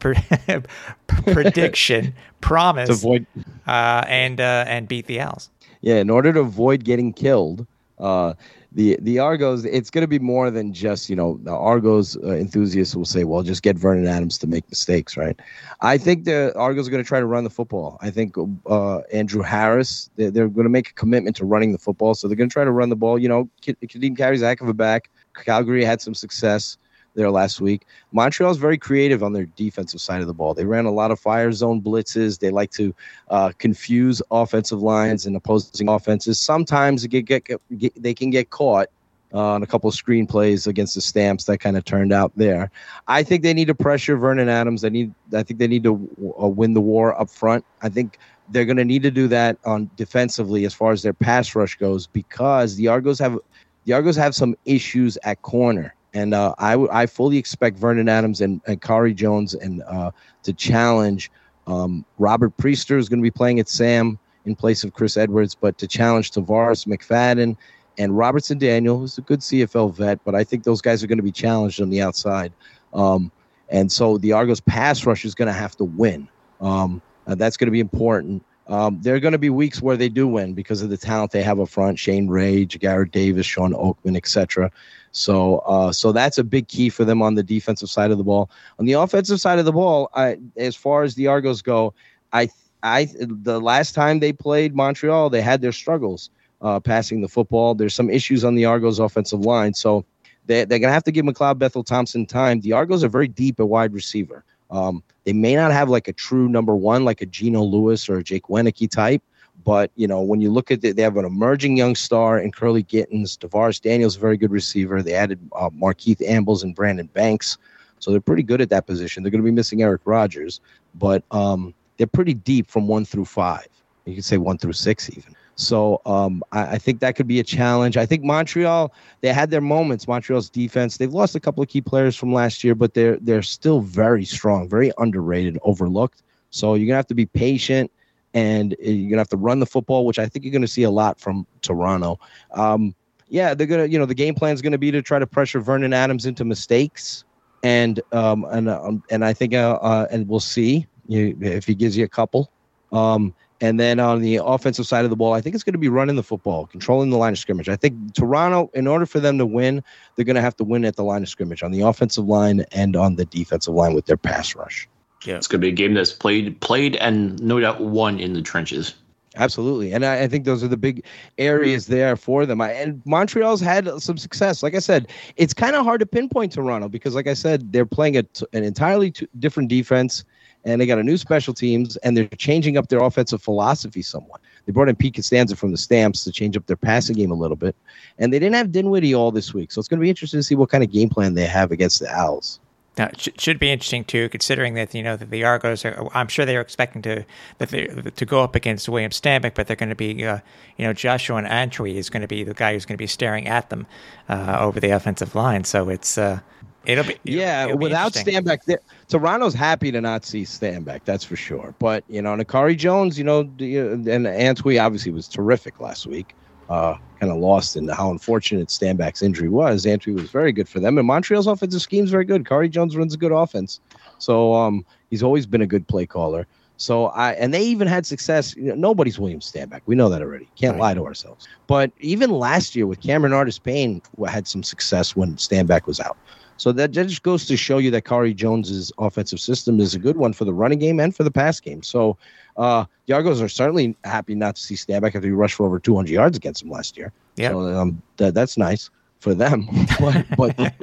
S2: prediction (laughs) promise avoid uh, and uh, and beat the Owls?
S3: Yeah, in order to avoid getting killed, uh, the the Argos, it's going to be more than just you know the Argos uh, enthusiasts will say, well, just get Vernon Adams to make mistakes, right? I think the Argos are going to try to run the football. I think uh, Andrew Harris, they're, they're going to make a commitment to running the football, so they're going to try to run the ball. You know, Ka'Deem Carey's a heck of a back. Calgary had some success there last week. Montreal's very creative on their defensive side of the ball. They ran a lot of fire zone blitzes. They like to uh, confuse offensive lines and opposing offenses. Sometimes they, get, get, get, they can get caught uh, on a couple of screen plays against the Stamps that kind of turned out there. I think they need to pressure Vernon Adams. They need. I think they need to uh, win the war up front. I think they're going to need to do that on defensively as far as their pass rush goes because the Argos have the Argos have some issues at corner. And uh, I, w- I fully expect Vernon Adams and, and Khari Jones and uh, to challenge um, Robert Priester is going to be playing at Sam in place of Chris Edwards, but to challenge Tarvarus McFadden and Robertson Daniel, who's a good CFL vet, but I think those guys are going to be challenged on the outside. Um, and so the Argos pass rush is going to have to win. Um, that's going to be important. Um, there are going to be weeks where they do win because of the talent they have up front: Shane Ray, Garrett Davis, Shawn Oakman, etc. So, uh, so that's a big key for them on the defensive side of the ball. On the offensive side of the ball, I, as far as the Argos go, I, I, the last time they played Montreal, they had their struggles uh, passing the football. There's some issues on the Argos offensive line, so they, they're gonna have to give McLeod Bethel Thompson time. The Argos are very deep at wide receiver. Um, they may not have like a true number one, like a Geno Lewis or a Jake Wieneke type, but you know, when you look at it, they have an emerging young star in Kurleigh Gittens. DaVaris Daniels, a very good receiver. They added uh, Markeith Ambles and Brandon Banks So they're pretty good at that position. They're going to be missing Eric Rogers, but um, they're pretty deep from one through five. You could say one through six even. So um, I, I, think that could be a challenge. I think Montreal they had their moments. Montreal's defense they've lost a couple of key players from last year, but they're they're still very strong, very underrated, overlooked. So you're gonna have to be patient, and you're gonna have to run the football, which I think you're gonna see a lot from Toronto. Um, yeah, they're gonna you know the game plan is gonna be to try to pressure Vernon Adams into mistakes, and um, and um, and I think uh, uh, and we'll see if he gives you a couple. Um, and then on the offensive side of the ball, I think it's going to be running the football, controlling the line of scrimmage. I think Toronto, in order for them to win, they're going to have to win at the line of scrimmage on the offensive line and on the defensive line with their pass rush.
S1: Yeah, it's going to be a game that's played, played, and no doubt won in the trenches.
S3: Absolutely, and I, I, think those are the big areas there for them. I, and Montreal's had some success. Like I said, it's kind of hard to pinpoint Toronto because, like I said, they're playing a, an entirely t- different defense and they got a new special teams, and they're changing up their offensive philosophy somewhat. They brought in Pete Costanza from the Stamps to change up their passing game a little bit, and they didn't have Dinwiddie all this week, so it's going to be interesting to see what kind of game plan they have against the Owls.
S2: Now, it should be interesting too, considering that you know that the Argos are. I'm sure they are expecting to that they to go up against William Stanback, but they're going to be, uh, you know, Jeshrun Antwi is going to be the guy who's going to be staring at them uh, over the offensive line. So it's uh, It'll be
S3: yeah.
S2: It'll
S3: without Stanback, Toronto's happy to not see Stanback. That's for sure. But you know, Nakari Jones, you know, and Antwi obviously was terrific last week. Uh, kind of lost in how unfortunate Stanback's injury was. Antwi was very good for them, and Montreal's offensive scheme is very good. Khari Jones runs a good offense, so um, he's always been a good play caller. So I and they even had success. You know, nobody's William Stanback. We know that already. Can't right. lie to ourselves. But even last year with Cameron Artis Payne had some success when Stanback was out. So that just goes to show you that Khari Jones's offensive system is a good one for the running game and for the pass game. So uh, the Argos are certainly happy not to see Stanback after he rushed for over 200 yards against him last year.
S2: Yeah,
S3: so, um, that, that's nice for them, (laughs) but but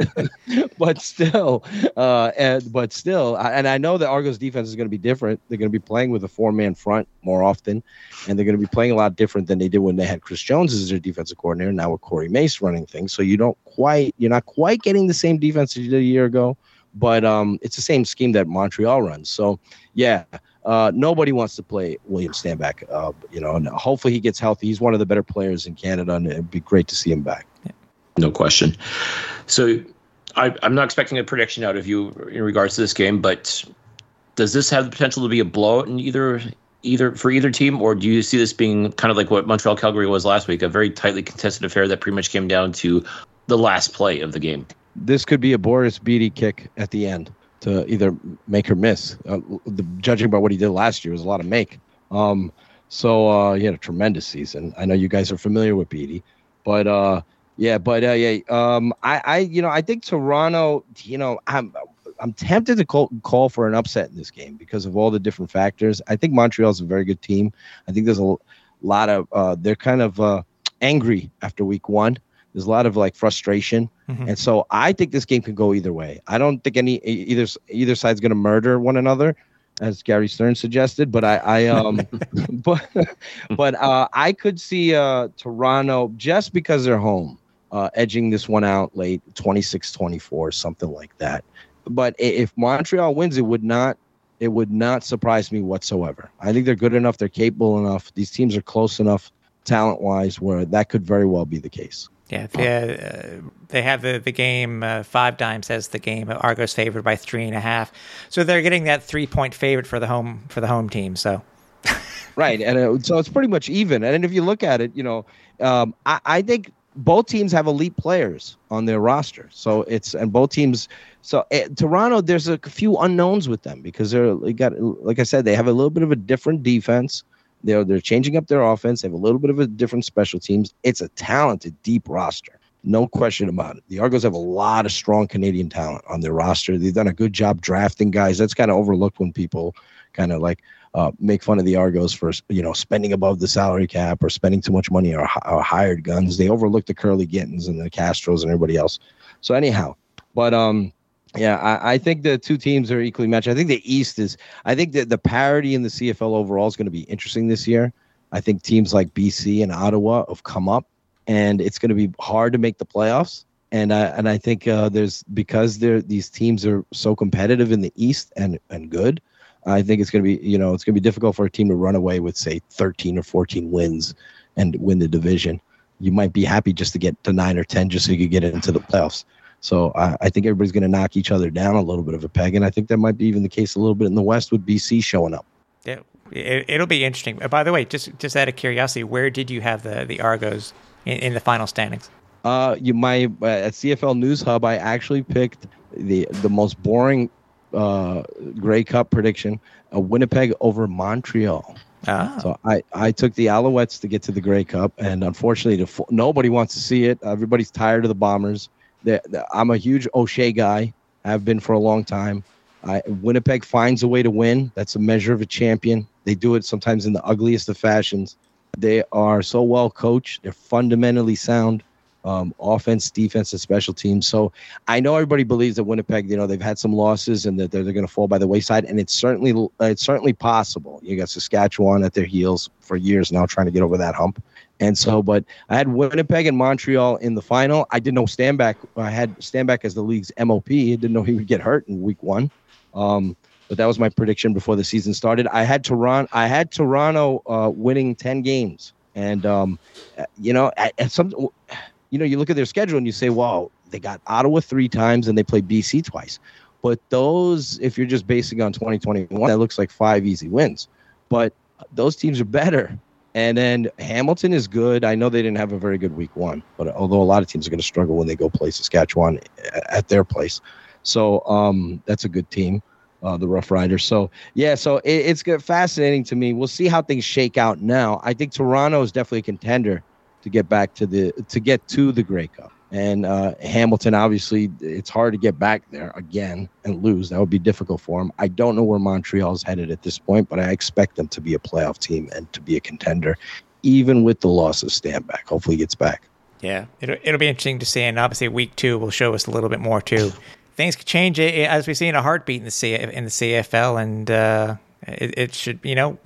S3: (laughs) but still, uh, and but still, and I know that Argos defense is going to be different. They're going to be playing with a four man front more often, and they're going to be playing a lot different than they did when they had Chris Jones as their defensive coordinator. Now with Corey Mace running things, so you don't quite you're not quite getting the same defense as you did a year ago, but um, it's the same scheme that Montreal runs. So yeah. Uh, nobody wants to play William Stanback. Uh, you know, and hopefully he gets healthy. He's one of the better players in Canada, and it'd be great to see him back.
S1: No question. So I, am not expecting a prediction out of you in regards to this game, but does this have the potential to be a blowout in either either for either team, or do you see this being kind of like what Montreal Calgary was last week, a very tightly contested affair that pretty much came down to the last play of the game?
S3: This could be a Boris Bede kick at the end to either make or miss. Uh, the, judging by what he did last year, was a lot of make. Um, so uh, he had a tremendous season. I know you guys are familiar with Bede, but uh, yeah, but uh, yeah, um, I, I, you know, I think Toronto, you know, I'm, I'm tempted to call, call for an upset in this game because of all the different factors. I think Montreal's a very good team. I think there's a lot of, uh, they're kind of uh, angry after week one. There's a lot of like frustration, mm-hmm. and so I think this game can go either way. I don't think any either either side's going to murder one another as Gary Stern suggested, but I, I um, (laughs) (laughs) but but uh, I could see uh, Toronto just because they're home uh, edging this one out late 26 24, something like that. But if Montreal wins, it would not it would not surprise me whatsoever. I think they're good enough, they're capable enough. These teams are close enough talent wise where that could very well be the case.
S2: Yeah, they, uh, they have the the game uh, five dimes as the game. Argos favored by three and a half, so they're getting that three point favorite for the home for the home team. So, (laughs)
S3: right, and uh, so it's pretty much even. And if you look at it, you know, um, I, I think both teams have elite players on their roster. So it's and both teams. So uh, Toronto, there's a few unknowns with them because they're they got like I said, they have a little bit of a different defense. They're they're changing up their offense. They have a little bit of a different special teams. It's a talented, deep roster. No question about it. The Argos have a lot of strong Canadian talent on their roster. They've done a good job drafting guys. That's kind of overlooked when people kind of like, uh, make fun of the Argos for you know spending above the salary cap or spending too much money or, or hired guns. They overlook the Kurleigh Gittens and the Castros and everybody else. So anyhow, but um, yeah, I, I, think the two teams are equally matched. I think the East is. I think that the parity in the CFL overall is going to be interesting this year. I think teams like BC and Ottawa have come up, and it's going to be hard to make the playoffs. and I and I think uh, there's because they're these teams are so competitive in the East and and good. I think it's going to be you know it's going to be difficult for a team to run away with say 13 or 14 wins and win the division. You might be happy just to get to nine or 10 just so you could get into the playoffs. So I, I think everybody's going to knock each other down a little bit of a peg, and I think that might be even the case a little bit in the West with BC showing up.
S2: Yeah, it, it'll be interesting. Uh, By the way, just just out of curiosity, where did you have the the Argos in, in the final standings?
S3: Uh, you my uh, at CFL News Hub, I actually picked the the most boring uh Grey Cup prediction: uh, Winnipeg over Montreal.
S2: Ah,
S3: So I, I took the Alouettes to get to the Grey Cup, and unfortunately, the, nobody wants to see it. Everybody's tired of the Bombers. The, the, I'm a huge O'Shea guy. I've been for a long time. I, Winnipeg finds a way to win. That's a measure of a champion. They do it sometimes in the ugliest of fashions. They are so well coached. They're fundamentally sound, um, offense, defense, and special teams. So I know everybody believes that Winnipeg, you know, they've had some losses and that they're, they're going to fall by the wayside, and it's certainly it's certainly possible. You got Saskatchewan at their heels for years now, trying to get over that hump. And so, but I had Winnipeg and Montreal in the final. I didn't know Stanback. I had Stanback as the league's MOP. I didn't know he would get hurt in week one. Um, but that was my prediction before the season started. I had Toronto. I had Toronto uh, winning ten games, and um, uh, you know, at, at some, you know, you look at their schedule and you say, "Wow, they got Ottawa three times and they play BC twice." But those, if you're just basing on 2021, that looks like five easy wins. But those teams are better. And then Hamilton is good. I know they didn't have a very good week one, but although a lot of teams are going to struggle when they go play Saskatchewan at their place, so um, that's a good team, uh, the Rough Riders. So yeah, so it, it's good, fascinating to me. We'll see how things shake out now. I think Toronto is definitely a contender to get back to the to get to the Grey Cup. And uh, Hamilton, obviously, it's hard to get back there again and lose. That would be difficult for them. I don't know where Montreal's headed at this point, but I expect them to be a playoff team and to be a contender, even with the loss of Stanback. Hopefully, he gets back.
S2: yeah, it'll it'll be interesting to see, and obviously week two will show us a little bit more too. (laughs) Things could change eh, as we see in a heartbeat in the C in the CFL, and uh, it, it should you know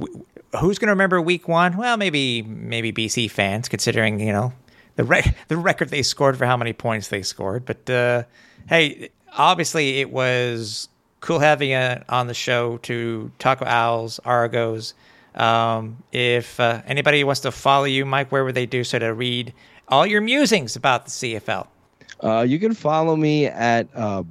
S2: who's going to remember week one? Well, maybe maybe BC fans, considering you know the re- (laughs) the record they scored for how many points they scored. But uh, hey, obviously it was cool having you on the show to talk about Owls, Argos. Um, if uh, anybody wants to follow you, Mike, where would they do so to read all your musings about the CFL?
S3: Uh, you can follow me at uh,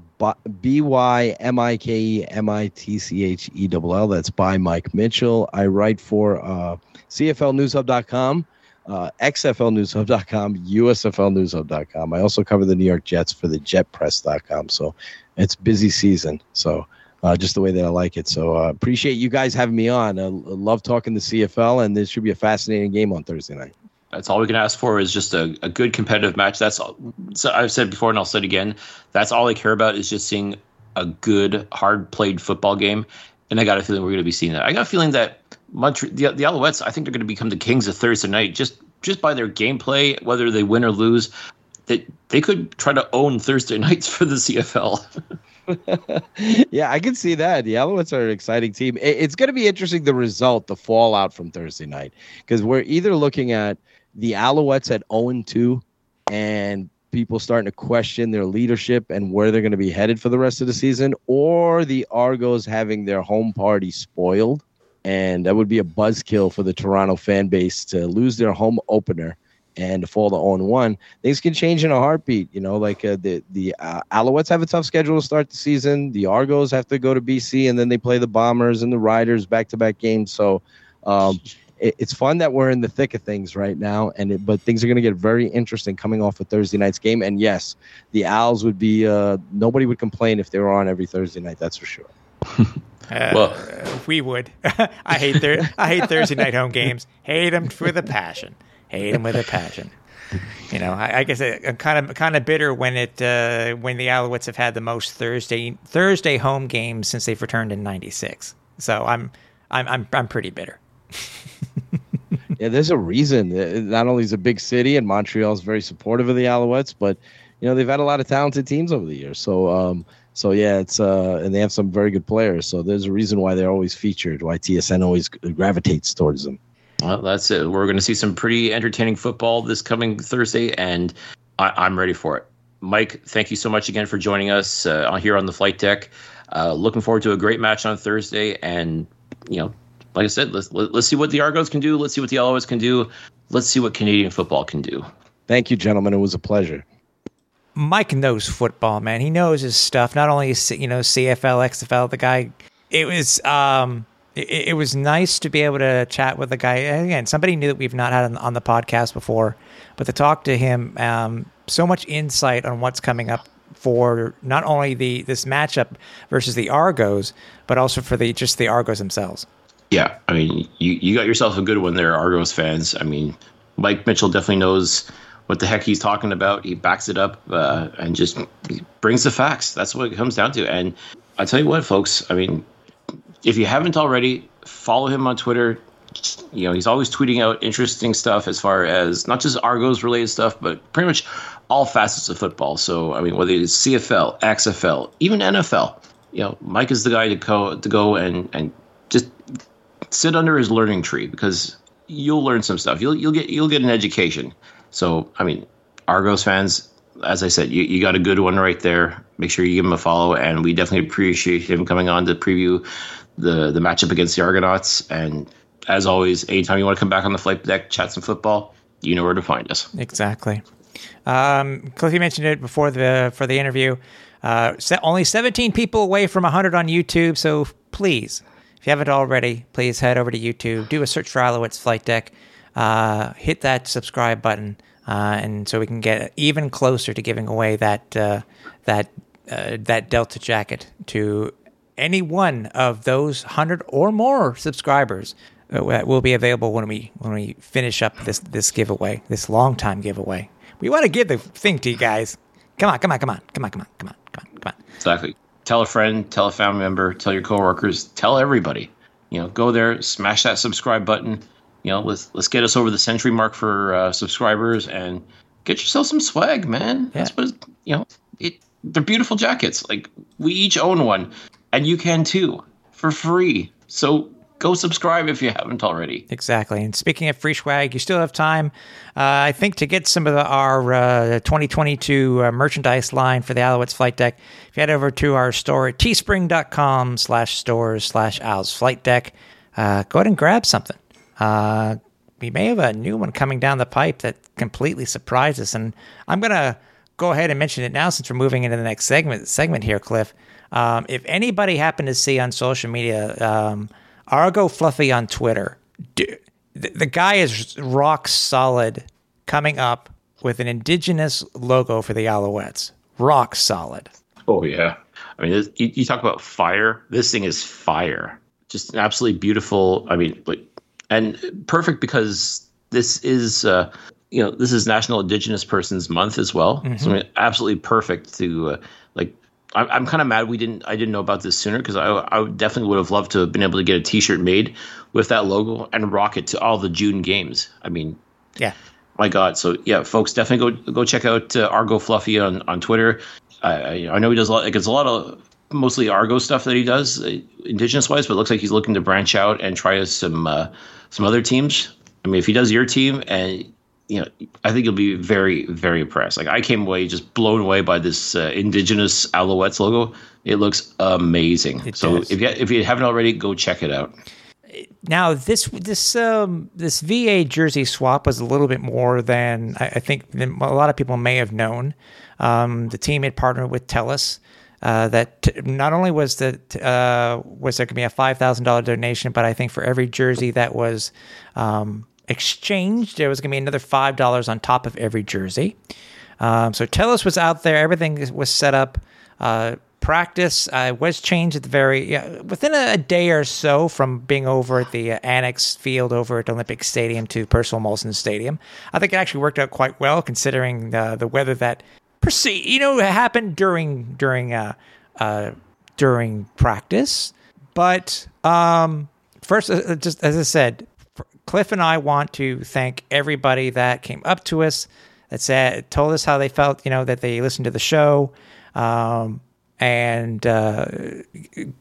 S3: B Y M I K E M I T C H E L L. That's by Mike Mitchell. I write for uh, CFLNewsHub.com, uh, XFLNewsHub.com, USFLNewsHub.com. I also cover the New York Jets for the JetPress.com. So it's busy season. So uh, just the way that I like it. So uh, appreciate you guys having me on. I love talking the CFL, and this should be a fascinating game on Thursday night.
S1: That's all we can ask for is just a, a good competitive match. That's all, so I've said before and I'll say it again. That's all I care about is just seeing a good, hard played football game. And I got a feeling we're going to be seeing that. I got a feeling that Montreal, the, the Alouettes, I think they're going to become the kings of Thursday night just just by their gameplay, whether they win or lose. That they could try to own Thursday (laughs) nights for the CFL. (laughs)
S3: yeah, I can see that. The Alouettes are an exciting team. It- It's going to be interesting the result, the fallout from Thursday night, because we're either looking at the Alouettes at 0 2 and people starting to question their leadership and where they're going to be headed for the rest of the season, or the Argos having their home party spoiled. And that would be a buzzkill for the Toronto fan base to lose their home opener and fall to 0 1. Things can change in a heartbeat. You know, like uh, the the uh, Alouettes have a tough schedule to start the season. The Argos have to go to BC, and then they play the Bombers and the Riders back to back games. So um, it, it's fun that we're in the thick of things right now. And it, but things are going to get very interesting coming off of Thursday night's game. And yes, the Owls would be uh, nobody would complain if they were on every Thursday night. That's for sure. (laughs)
S2: Uh,
S1: Well-
S2: we would. (laughs) I hate thir- I hate Thursday night home games. Hate them with a passion. Hate them with a passion. You know, I, I guess I, I'm kind of kind of bitter when it uh, when the Alouettes have had the most Thursday Thursday home games since they've returned in '96. So I'm I'm I'm I'm pretty bitter. (laughs)
S3: Yeah, there's a reason. Uh, Not only is a big city and Montreal's very supportive of the Alouettes, but you know they've had a lot of talented teams over the years. So, um, so yeah, it's uh, and they have some very good players. So there's a reason why they're always featured. Why TSN always gravitates towards them.
S1: Well, that's it. We're going to see some pretty entertaining football this coming Thursday, and I, I'm ready for it. Mike, thank you so much again for joining us uh, here on the flight deck. Uh, looking forward to a great match on Thursday, and you know, like I said, let's let, us see what the Argos can do. Let's see what the Alouettes can do. Let's see what Canadian football can do.
S3: Thank you, gentlemen. It was a pleasure.
S2: Mike knows football, man. He knows his stuff. Not only you know CFL, XFL. The guy. It was um, it, it was nice to be able to chat with the guy again. Somebody new that we've not had on, on the podcast before, but to talk to him, um, so much insight on what's coming up for not only the this matchup versus the Argos, but also for the just the Argos themselves.
S1: Yeah, I mean, you you got yourself a good one there, Argos fans. I mean, Mike Mitchell definitely knows what the heck he's talking about. He backs it up uh, and just brings the facts. That's what it comes down to. And I tell you what, folks. I mean, if you haven't already, follow him on Twitter. You know, he's always tweeting out interesting stuff as far as not just Argos related stuff, but pretty much all facets of football. So, I mean, whether it's CFL, XFL, even NFL, you know, Mike is the guy to go to go and and sit under his learning tree because you'll learn some stuff. You'll you'll get you'll get an education. So, I mean, Argos fans, as I said, you, you got a good one right there. Make sure you give him a follow, and we definitely appreciate him coming on to preview the the matchup against the Argonauts. And as always, anytime you want to come back on the flight deck, chat some football, you know where to find us.
S2: Exactly. Um, Cliffy mentioned it before the for the interview. Uh, only 17 people away from 100 on YouTube, so please, if you haven't already, please head over to YouTube, do a search for Alouettes Flight Deck, uh, hit that subscribe button, uh, and so we can get even closer to giving away that uh, that uh, that Delta jacket to any one of those 100 or more subscribers that will be available when we when we finish up this this giveaway, this long time giveaway. We want to give the thing to you guys. Come on, come on, come on, come on, come on, come on, come on, come on.
S1: Exactly. Tell a friend, tell a family member, tell your coworkers, tell everybody. You know, go there, smash that subscribe button. You know, let's let's get us over the century mark for uh, subscribers and get yourself some swag, man. Yeah. That's what you know. It they're beautiful jackets. Like we each own one, and you can too for free. So go subscribe if you haven't already.
S2: Exactly. And speaking of free swag, you still have time, uh, I think, to get some of the, our uh, 2022 uh, merchandise line for the Alouettes Flight Deck. If you head over to our store at teespring.com slash stores slash Owls Flight Deck, uh, go ahead and grab something. Uh, we may have a new one coming down the pipe that completely surprises us. And I'm going to go ahead and mention it now since we're moving into the next segment segment here, Cliff. Um, if anybody happened to see on social media, um, Argo Fluffy on Twitter, dude, the, the guy is rock solid coming up with an indigenous logo for the Alouettes. Rock solid.
S1: Oh, yeah. I mean, this, you, you, talk about fire. This thing is fire. Just absolutely beautiful. I mean, like, and perfect because this is, uh, you know, this is National Indigenous Persons Month as well. Mm-hmm. So I mean, absolutely perfect to uh, like I'm, I'm kind of mad we didn't. I didn't know about this sooner because I, I definitely would have loved to have been able to get a T-shirt made with that logo and rock it to all the June games. I mean,
S2: yeah,
S1: my God. So yeah, folks, definitely go go check out uh, Argo Fluffy on on Twitter. I, I know he does a lot. Like it's a lot of mostly Argo stuff that he does, uh, indigenous wise, but it looks like he's looking to branch out and try some uh, some other teams. I mean, if he does your team and you know, I think you'll be very, very impressed. Like I came away just blown away by this uh, indigenous Alouettes logo. It looks amazing. It so does. if you if you haven't already, go check it out.
S2: Now this this um, this VA jersey swap was a little bit more than I, I think a lot of people may have known. Um, the team had partnered with Telus. Uh, that t- not only was the uh, was there going to be a five thousand dollar donation, but I think for every jersey that was um, exchanged. There was going to be another five dollars on top of every jersey. Um, so Telus was out there. Everything was set up. Uh, practice uh, was changed at the very yeah, within a, a, day or so from being over at the uh, annex field over at Olympic Stadium to Percival Molson Stadium. I think it actually worked out quite well considering the the weather that proceed you know happened during during uh, uh during practice. But um, first, uh, just as I said, Cliff and I want to thank everybody that came up to us, that said, told us how they felt, you know, that they listened to the show, um, and uh,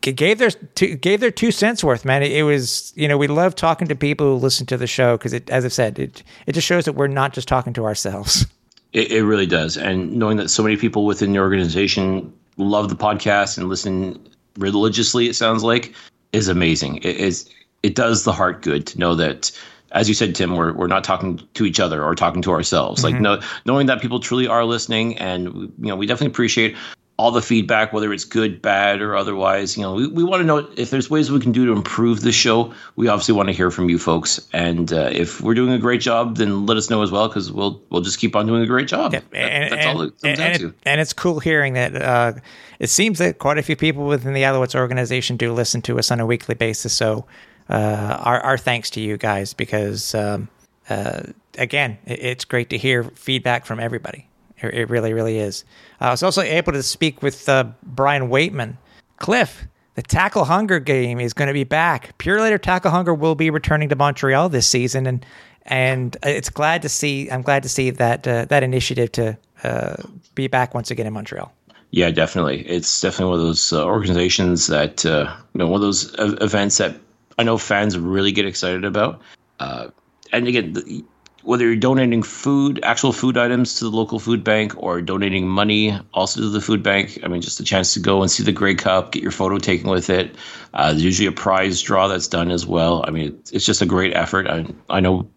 S2: gave their two, gave their two cents worth. Man, it, it, was, you know, we love talking to people who listen to the show because, it, as I've said, it it just shows that we're not just talking to ourselves. (laughs)
S1: It, it really does. And knowing that so many people within the organization love the podcast and listen religiously, it sounds like, is amazing. It is it does the heart good to know that as you said, Tim, we're, we're not talking to each other or talking to ourselves. Mm-hmm. Like no, knowing that people truly are listening, and you know, we definitely appreciate all the feedback, whether it's good, bad, or otherwise. You know, we, we want to know if there's ways we can do to improve the show. We obviously want to hear from you folks, and uh, if we're doing a great job, then let us know as well because we'll we'll just keep on doing a great job. Yeah, and,
S2: that's and, all it comes and, down to. And it's cool hearing that. Uh, it seems that quite a few people within the Alouettes organization do listen to us on a weekly basis. So, uh, our our thanks to you guys because. Um, uh, again, it's great to hear feedback from everybody. It really, really is. I was also able to speak with uh, Brian Waitman. Cliff, the Tackle Hunger game is going to be back. Purolator Tackle Hunger will be returning to Montreal this season, and and it's glad to see. I'm glad to see that uh, that initiative to uh, be back once again in Montreal.
S1: Yeah, definitely. It's definitely one of those uh, organizations that uh, you know one of those events that I know fans really get excited about. and again, the, whether you're donating food, actual food items to the local food bank, or donating money also to the food bank. I mean, just a chance to go and see the Grey Cup, get your photo taken with it. Uh, there's usually a prize draw that's done as well. I mean, it's just a great effort. I, I know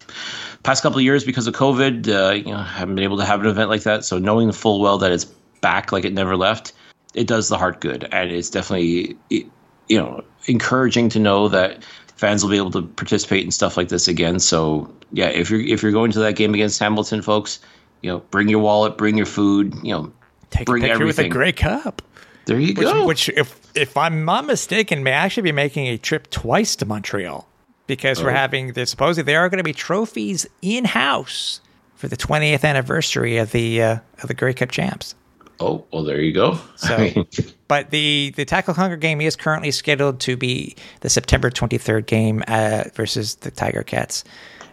S1: past couple of years because of COVID, uh, you know, haven't been able to have an event like that. So knowing full well that it's back like it never left, it does the heart good, and it's definitely you know encouraging to know that fans will be able to participate in stuff like this again. So yeah, if you're if you're going to that game against Hamilton, folks, you know, bring your wallet, bring your food, you know,
S2: take
S1: bring
S2: a picture
S1: everything.
S2: with a Grey Cup.
S1: There you
S2: which,
S1: go.
S2: Which, if if I'm not mistaken, may actually be making a trip twice to Montreal because oh. we're having. There's supposedly there are going to be trophies in house for the 20th anniversary of the uh, of the Grey Cup champs.
S1: Oh well, there you go.
S2: So, (laughs) but the the Tackle Hunger game is currently scheduled to be the September 23rd game uh, versus the Tiger Cats,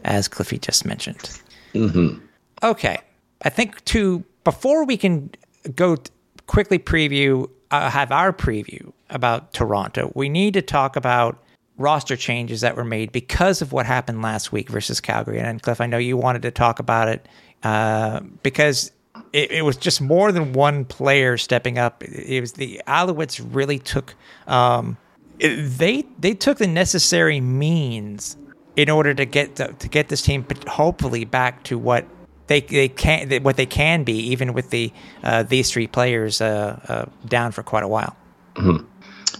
S2: as Cliffy just mentioned.
S1: Mm-hmm.
S2: Okay, I think to before we can go quickly preview uh, have our preview about Toronto, we need to talk about roster changes that were made because of what happened last week versus Calgary. And Cliff, I know you wanted to talk about it uh, because it, it, was just more than one player stepping up. It, was the Alouettes really took um, it, they they took the necessary means in order to get to, to get this team hopefully back to what they they can what they can be, even with the uh, these three players uh, uh, down for quite a while.
S1: Mm-hmm.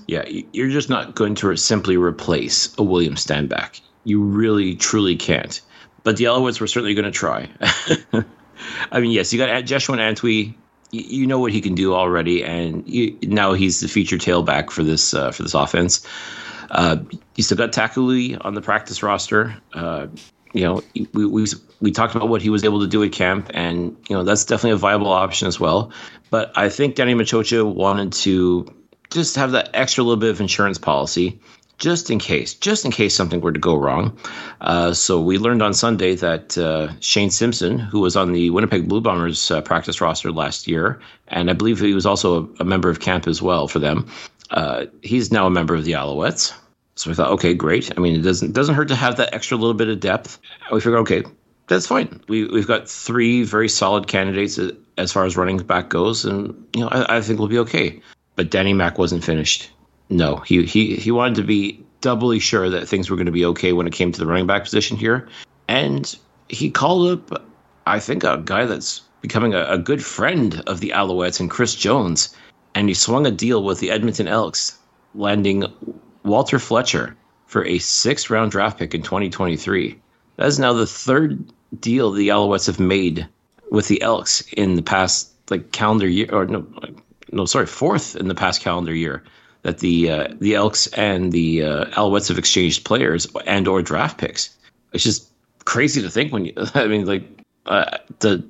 S1: Yeah, you're just not going to simply replace a William Stanback. You really truly can't. But the Alouettes were certainly going to try. (laughs) I mean, yes, you got Jeshrun Antwi. You, you know what he can do already, and you, now he's the feature tailback for this uh, for this offense. Uh, you still got Takuli on the practice roster. Uh, you know, we, we we talked about what he was able to do at camp, and you know that's definitely a viable option as well. But I think Danny Maciocia wanted to just have that extra little bit of insurance policy just in case, just in case something were to go wrong. Uh, so we learned on Sunday that uh, Shane Simpson, who was on the Winnipeg Blue Bombers uh, practice roster last year, and I believe he was also a, a member of camp as well for them, uh, he's now a member of the Alouettes. So we thought, okay, great. I mean, it doesn't doesn't hurt to have that extra little bit of depth. We figured, okay, that's fine. We we've got three very solid candidates as far as running back goes, and you know, I, I think we'll be okay. But Danny Mac wasn't finished no, he he he wanted to be doubly sure that things were going to be okay when it came to the running back position here, and he called up, I think, a guy that's becoming a, a good friend of the Alouettes and Chris Jones, and he swung a deal with the Edmonton Elks, landing Walter Fletcher for a sixth round draft pick in 2023. That is now the third deal the Alouettes have made with the Elks in the past like calendar year, or no, no, sorry, fourth in the past calendar year that the uh, the Elks and the uh, Alouettes have exchanged players and or draft picks. It's just crazy to think when you. (laughs) I mean, like, uh, the,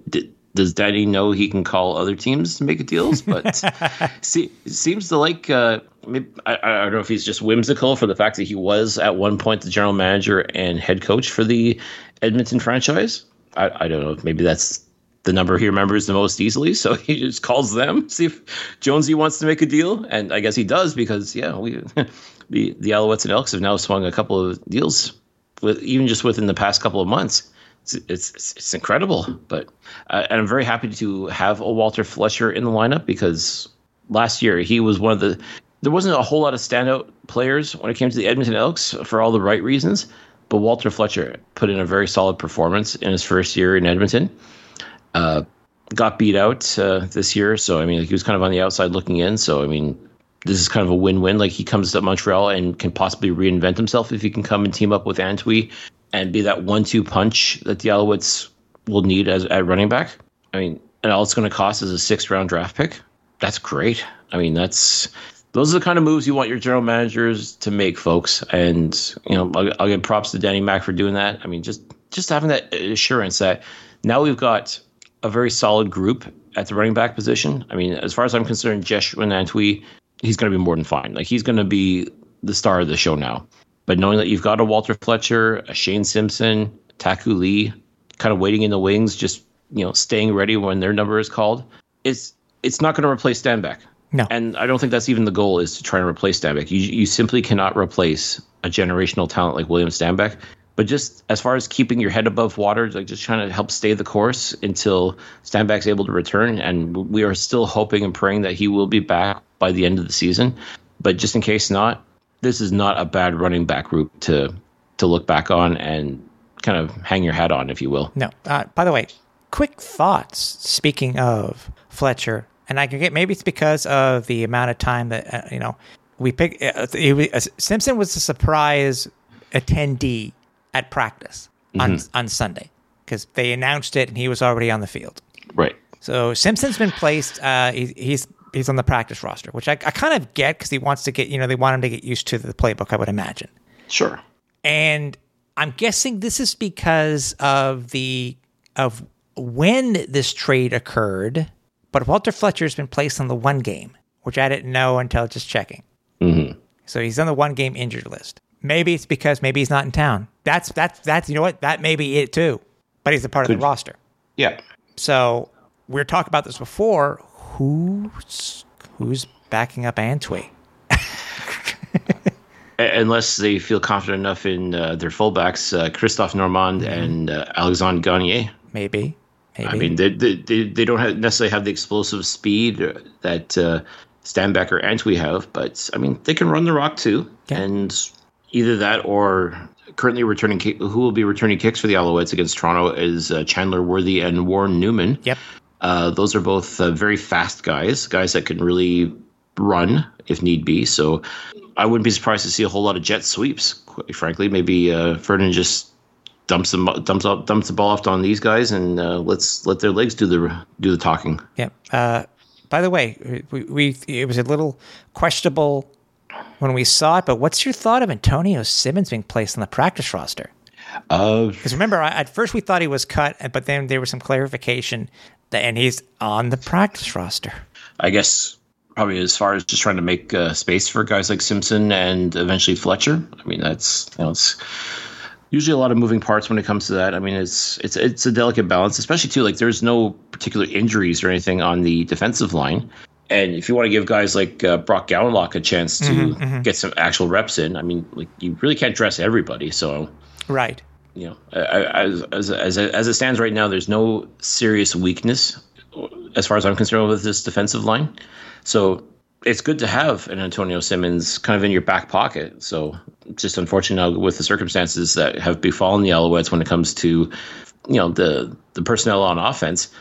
S1: does Danny know he can call other teams to make deals? But (laughs) see, seems to like. Uh, maybe, I, I don't know if he's just whimsical for the fact that he was at one point the general manager and head coach for the Edmonton franchise. I, I don't know. Maybe that's the number he remembers the most easily. So he just calls them, (laughs) see if Jonesy wants to make a deal. And I guess he does because, yeah, we (laughs) the, the Alouettes and Elks have now swung a couple of deals with even just within the past couple of months. it's it's, it's incredible. But uh, and I'm very happy to have a Walter Fletcher in the lineup because last year he was one of the. There wasn't a whole lot of standout players when it came to the Edmonton Elks for all the right reasons, but Walter Fletcher put in a very solid performance in his first year in Edmonton. Uh, got beat out uh, this year, so I mean he was kind of on the outside looking in. So I mean this is kind of a win-win. Like he comes to Montreal and can possibly reinvent himself if he can come and team up with Antwi and be that one-two punch that the Alouettes will need as at running back. I mean, and all it's going to cost is a sixth-round draft pick. That's great. I mean, that's those are the kind of moves you want your general managers to make, folks. And you know, I'll, I'll give props to Danny Mac for doing that. I mean, just just having that assurance that now we've got a very solid group at the running back position. I mean, as far as I'm concerned, Jeshrun Antwi he's going to be more than fine. Like he's going to be the star of the show now. But knowing that you've got a Walter Fletcher, a Shane Simpson, Taku Lee, kind of waiting in the wings, just you know, staying ready when their number is called, it's it's not going to replace Stanback.
S2: No.
S1: And I don't think that's even the goal is to try and replace Stanback. You you simply cannot replace a generational talent like William Stanback. But just as far as keeping your head above water, like just trying to help stay the course until Stanback's able to return, and we are still hoping and praying that he will be back by the end of the season. But just in case not, this is not a bad running back group to to look back on and kind of hang your hat on, if you will.
S2: No. Uh, by the way, quick thoughts. Speaking of Fletcher, and I can get maybe it's because of the amount of time that uh, you know we pick. Uh, was- uh, Simpson was a surprise attendee at practice on on Sunday because they announced it and he was already on the field.
S1: Right.
S2: So Simpson's been placed. Uh, he, he's he's on the practice roster, which I, I kind of get because he wants to get you know they want him to get used to the playbook. I would imagine.
S1: Sure.
S2: And I'm guessing this is because of the of when this trade occurred. But Walter Fletcher's been placed on the one game, which I didn't know until just checking.
S1: Mm-hmm.
S2: So he's on the one game injured list. Maybe it's because maybe he's not in town. That's that's that's you know what that may be it too. But he's a part of
S1: Could-
S2: the roster.
S1: Yeah.
S2: So we are talking about this before. Who's who's backing up Antwi? (laughs)
S1: Unless they feel confident enough in uh, their fullbacks, uh, Christophe Normand and uh, Alexandre Gagnier.
S2: Maybe. Maybe.
S1: I mean, they, they, they, don't have necessarily have the explosive speed that uh, Stanback or Antwi have, but I mean, they can run the rock too.
S2: Yeah.
S1: And either that or currently returning, kick, who will be returning kicks for the Alouettes against Toronto is uh, Chandler Worthy and Warren Newman.
S2: Yep.
S1: Uh, those are both uh, very fast guys, guys that can really run if need be. So I wouldn't be surprised to see a whole lot of jet sweeps. Quite frankly, maybe uh, Ferdinand just dumps them, dumps up, dumps the ball off on these guys, and uh, let's let their legs do the do the talking.
S2: Yep. Uh, by the way, we, we it was a little questionable when we saw it, but what's your thought of Antonio Simmons being placed on the practice roster?
S1: Uh,
S2: Because remember, at first we thought he was cut, but then there was some clarification that, and he's on the practice roster.
S1: I guess probably as far as just trying to make uh, space for guys like Simpson and eventually Fletcher. I mean, that's you know, it's usually a lot of moving parts when it comes to that. I mean, it's it's it's a delicate balance, especially too. Like, there's no particular injuries or anything on the defensive line. And if you want to give guys like uh, Brock Gowanlock a chance to mm-hmm, mm-hmm. get some actual reps in, I mean, like you really can't dress everybody. So
S2: Right.
S1: you know, as as as as it stands right now, there's no serious weakness uh, as far as I'm concerned with this defensive line. So it's good to have an Antonio Simmons kind of in your back pocket. So just unfortunate now with the circumstances that have befallen the Alouettes when it comes to you know the the personnel on offense.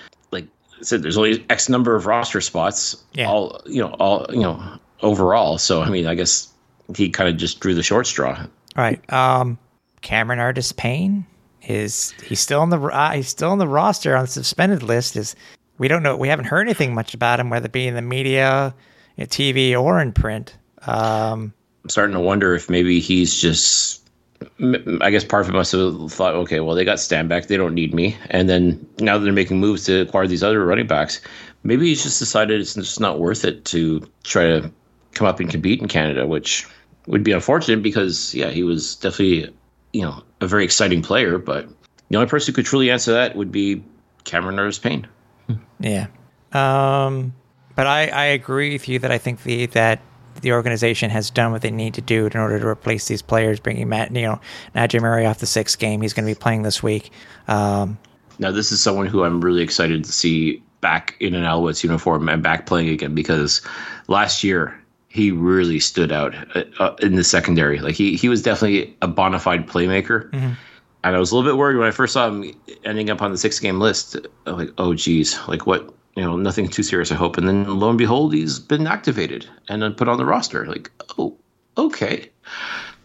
S1: Said, there's only X number of roster spots.
S2: Yeah.
S1: All you know, all you know overall. So I mean, I guess he kind of just drew the short straw.
S2: Right. Um, Cameron Artis Payne is he's still on the uh, he's still on the roster on the suspended list. Is we don't know we haven't heard anything much about him, whether it be in the media, you know, TV, or in print. Um,
S1: I'm starting to wonder if maybe he's just. I guess part of it must have thought, okay, well, they got Stanback, they don't need me, and then now that they're making moves to acquire these other running backs, maybe he's just decided it's just not worth it to try to come up and compete in Canada, which would be unfortunate because yeah, he was definitely you know a very exciting player, but the only person who could truly answer that would be Cameron Artis Payne.
S2: yeah. Um, but I, I agree with you that I think the that the organization has done what they need to do in order to replace these players. Bringing Matt, you know, Najee Murray off the sixth game. He's going to be playing this week. Um,
S1: now, this is someone who I'm really excited to see back in an Alouettes uniform and back playing again because last year he really stood out uh, uh, in the secondary. Like he he was definitely a bona fide playmaker. Mm-hmm. And I was a little bit worried when I first saw him ending up on the six game list. Like, oh geez, like what? You know, nothing too serious, I hope. And then lo and behold, he's been activated and then put on the roster. Like, oh, okay,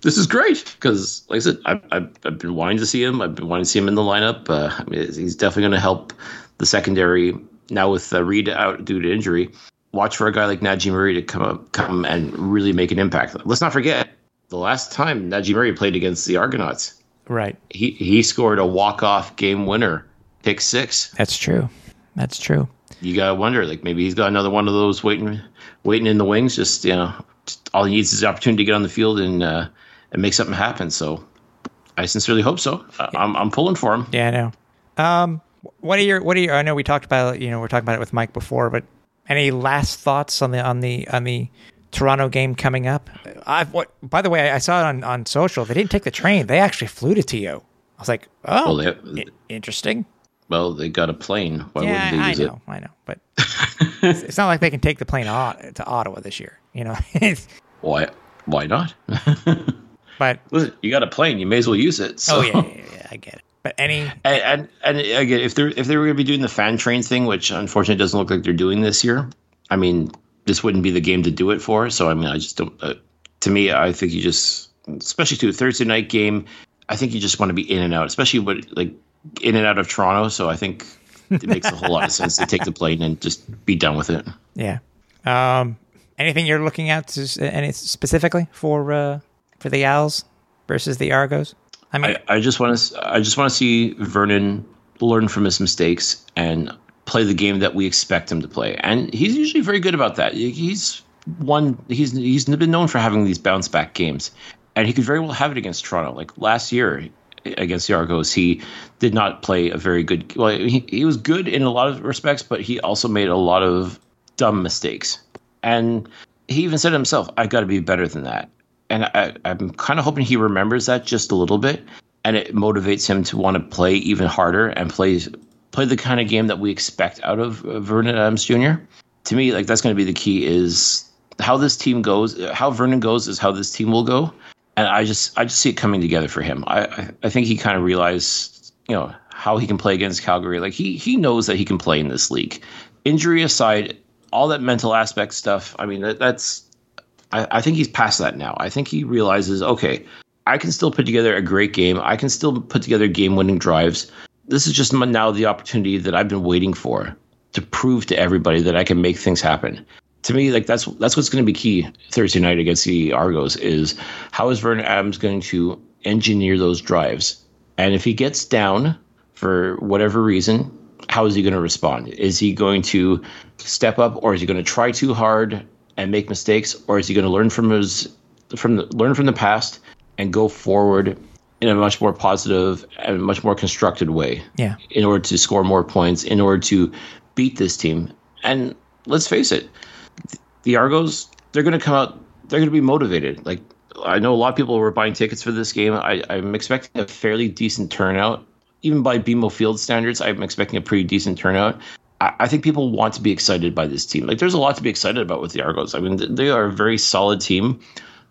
S1: this is great because, like I said, I've, I've, I've, been wanting to see him. I've been wanting to see him in the lineup. Uh, I mean, he's definitely going to help the secondary now with uh, Reed out due to injury. Watch for a guy like Najee Murray to come up, come and really make an impact. Let's not forget the last time Najee Murray played against the Argonauts
S2: Right.
S1: He he scored a walk off game winner, pick six.
S2: That's true. That's true.
S1: You gotta wonder, like maybe he's got another one of those waiting waiting in the wings. Just you know, just all he needs is the opportunity to get on the field and uh, and make something happen. So I sincerely hope so. I'm I'm pulling for him.
S2: Yeah, I know. Um, what are your what are your? I know we talked about you know we're talking about it with Mike before, but any last thoughts on the on the on the Toronto game coming up. I've what by the way, I saw it on, on social. They didn't take the train. They actually flew to TO. I was like, oh, well, they, I- interesting.
S1: Well, they got a plane. Why
S2: yeah,
S1: wouldn't they
S2: use it? I know, it? I know, but it's not like they can take the plane to Ottawa this year. You know, (laughs)
S1: why? Why not? (laughs)
S2: but
S1: Listen, you got a plane. You may as well use it. So.
S2: Oh yeah, yeah, yeah, I get it. But any (laughs)
S1: and, and, and again, if they're if they were going to be doing the fan train thing, which unfortunately doesn't look like they're doing this year, I mean, this wouldn't be the game to do it for. So I mean, I just don't. Uh, to me, I think you just, especially to a Thursday night game, I think you just want to be in and out, especially with like in and out of Toronto. So I think it makes a whole lot of sense to take the plane and just be done with it.
S2: Yeah. Um, anything you're looking at to, any specifically for uh, for the Owls versus the Argos?
S1: I mean, I, I just want to I just want to see Vernon learn from his mistakes and play the game that we expect him to play, and he's usually very good about that. He's one. He's he's been known for having these bounce back games, and he could very well have it against Toronto. Like last year against the Argos, he did not play a very good. Well, he, he was good in a lot of respects, but he also made a lot of dumb mistakes, and he even said to himself, "I got to be better than that." And I, I'm kind of hoping he remembers that just a little bit, and it motivates him to want to play even harder and play play the kind of game that we expect out of uh, Vernon Adams Jr. To me, like that's going to be the key is how this team goes. How Vernon goes is how this team will go, and I just I just see it coming together for him. I I, think he kind of realized you know how he can play against Calgary. Like he he knows that he can play in this league. Injury aside, all that mental aspect stuff. I mean that, that's I, I think he's past that now. I think he realizes okay. I can still put together a great game. I can still put together game winning drives this is just now the opportunity that I've been waiting for to prove to everybody that I can make things happen. To me, like that's that's what's going to be key Thursday night against the Argos is how is Vernon Adams going to engineer those drives, and if he gets down for whatever reason, how is he going to respond? Is he going to step up, or is he going to try too hard and make mistakes, or is he going to learn from his from the, learn from the past and go forward in a much more positive and much more constructed way.
S2: Yeah.
S1: In order to score more points, in order to beat this team. And let's face it, the Argos, they're going to come out, they're going to be motivated. Like, I know a lot of people were buying tickets for this game. I, I'm expecting a fairly decent turnout. Even by BMO Field standards, I'm expecting a pretty decent turnout. I, I think people want to be excited by this team. Like, there's a lot to be excited about with the Argos. I mean, they are a very solid team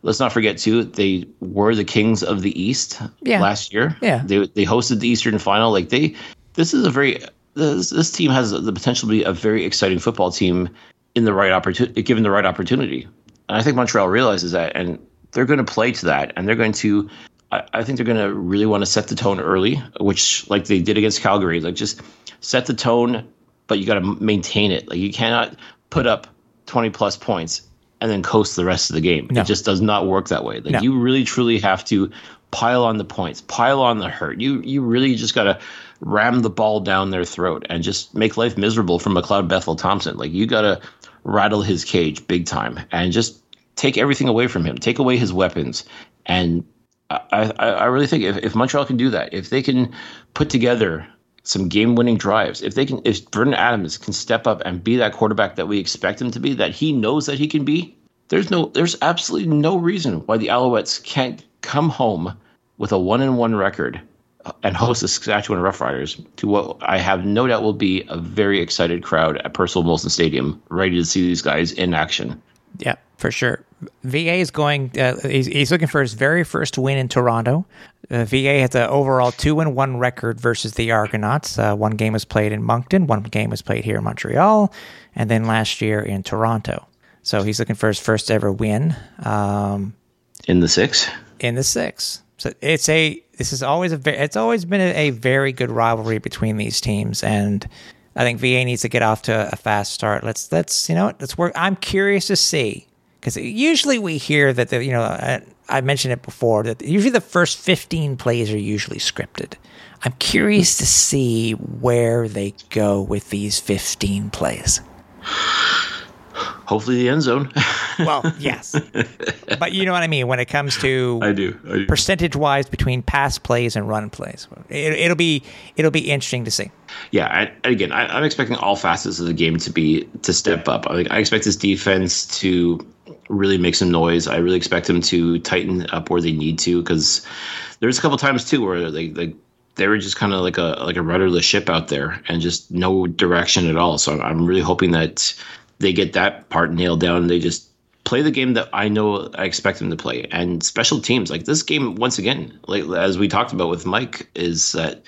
S1: let's not forget too they were the kings of the east
S2: yeah.
S1: last year
S2: yeah
S1: they, they hosted the eastern final like they this is a very this, this team has the potential to be a very exciting football team in the right opportunity given the right opportunity and i think montreal realizes that and they're going to play to that and they're going to I, I think they're going to really want to set the tone early which like they did against calgary like just set the tone but you got to maintain it like you cannot put up 20 plus points and then coast the rest of the game. No. It just does not work that way. Like no. you really truly have to pile on the points, pile on the hurt. You you really just got to ram the ball down their throat and just make life miserable for McLeod Bethel Thompson. Like you got to rattle his cage big time and just take everything away from him, take away his weapons. And I, I, I really think if, if Montreal can do that, if they can put together some game winning drives. If they can, if Vernon Adams can step up and be that quarterback that we expect him to be, that he knows that he can be, there's no, there's absolutely no reason why the Alouettes can't come home with a one and one record and host the Saskatchewan Roughriders to what I have no doubt will be a very excited crowd at Percival Molson Stadium, ready to see these guys in action.
S2: Yeah, for sure. VA is going. Uh, he's, he's looking for his very first win in Toronto. Uh, VA has an overall two and one record versus the Argonauts. Uh, one game was played in Moncton, one game was played here in Montreal, and then last year in Toronto. So he's looking for his first ever win um,
S1: In the six,
S2: in the six. So it's a this is always a ve- it's always been a, a very good rivalry between these teams, and I think VA needs to get off to a fast start. Let's let's you know let's work. I'm curious to see because usually we hear that the you know I, I mentioned it before that usually the first 15 plays are usually scripted. I'm curious to see where they go with these 15 plays.
S1: Hopefully the end zone. (laughs)
S2: Well, yes, but you know what I mean when it comes to
S1: I do. I do.
S2: percentage wise between pass plays and run plays. It, it'll be it'll be interesting to see.
S1: Yeah, I, again, I, I'm expecting all facets of the game to be to step up. I, I expect this defense to really make some noise. I really expect them to tighten up where they need to because there's a couple times too where they they they were just kind of like a like a rudderless ship out there and just no direction at all. So I'm, I'm really hoping that they get that part nailed down. and They just play the game that I know I expect them to play. And special teams like this game once again, like as we talked about with Mike, is that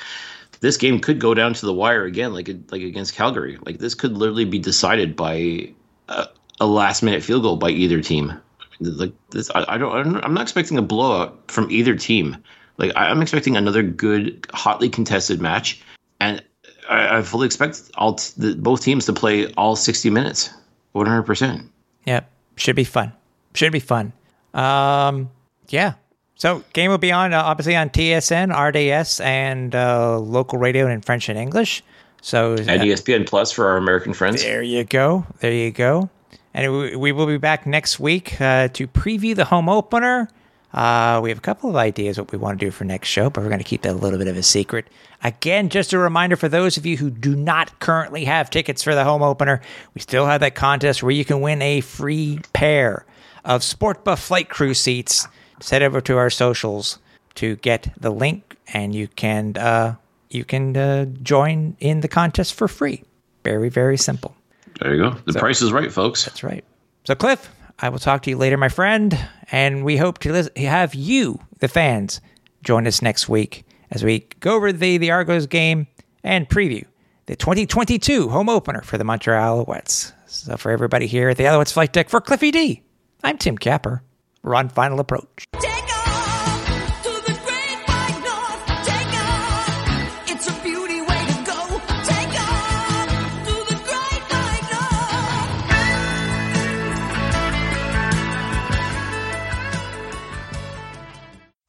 S1: this game could go down to the wire again, like like against Calgary. Like this could literally be decided by a, a last minute field goal by either team. Like this, I, I don't. I'm not expecting a blowout from either team. Like I'm expecting another good, hotly contested match, and I, I fully expect all t- the, both teams to play all 60 minutes, 100. percent
S2: Yep, should be fun. Should be fun. Um, yeah. So game will be on uh, obviously on TSN, RDS, and uh, local radio in French and English. So uh,
S1: And ESPN Plus for our American friends.
S2: There you go. There you go. And we, we will be back next week uh, to preview the home opener. Uh, we have a couple of ideas what we want to do for next show, but we're going to keep that a little bit of a secret. Again, just a reminder for those of you who do not currently have tickets for the home opener, we still have that contest where you can win a free pair of Sport Buff Flight Crew seats. Head over to our socials to get the link, and you can uh, you can uh, join in the contest for free. Very very simple.
S1: There you go. The price is right, folks.
S2: That's right. So, Cliff, I will talk to you later, my friend, and we hope to have you, the fans, join us next week as we go over the, the Argos game and preview the 2022 home opener for the Montreal Alouettes. So, for everybody here at the Alouettes Flight Deck, for Cliffy D, I'm Tim Capper. We're on Final Approach.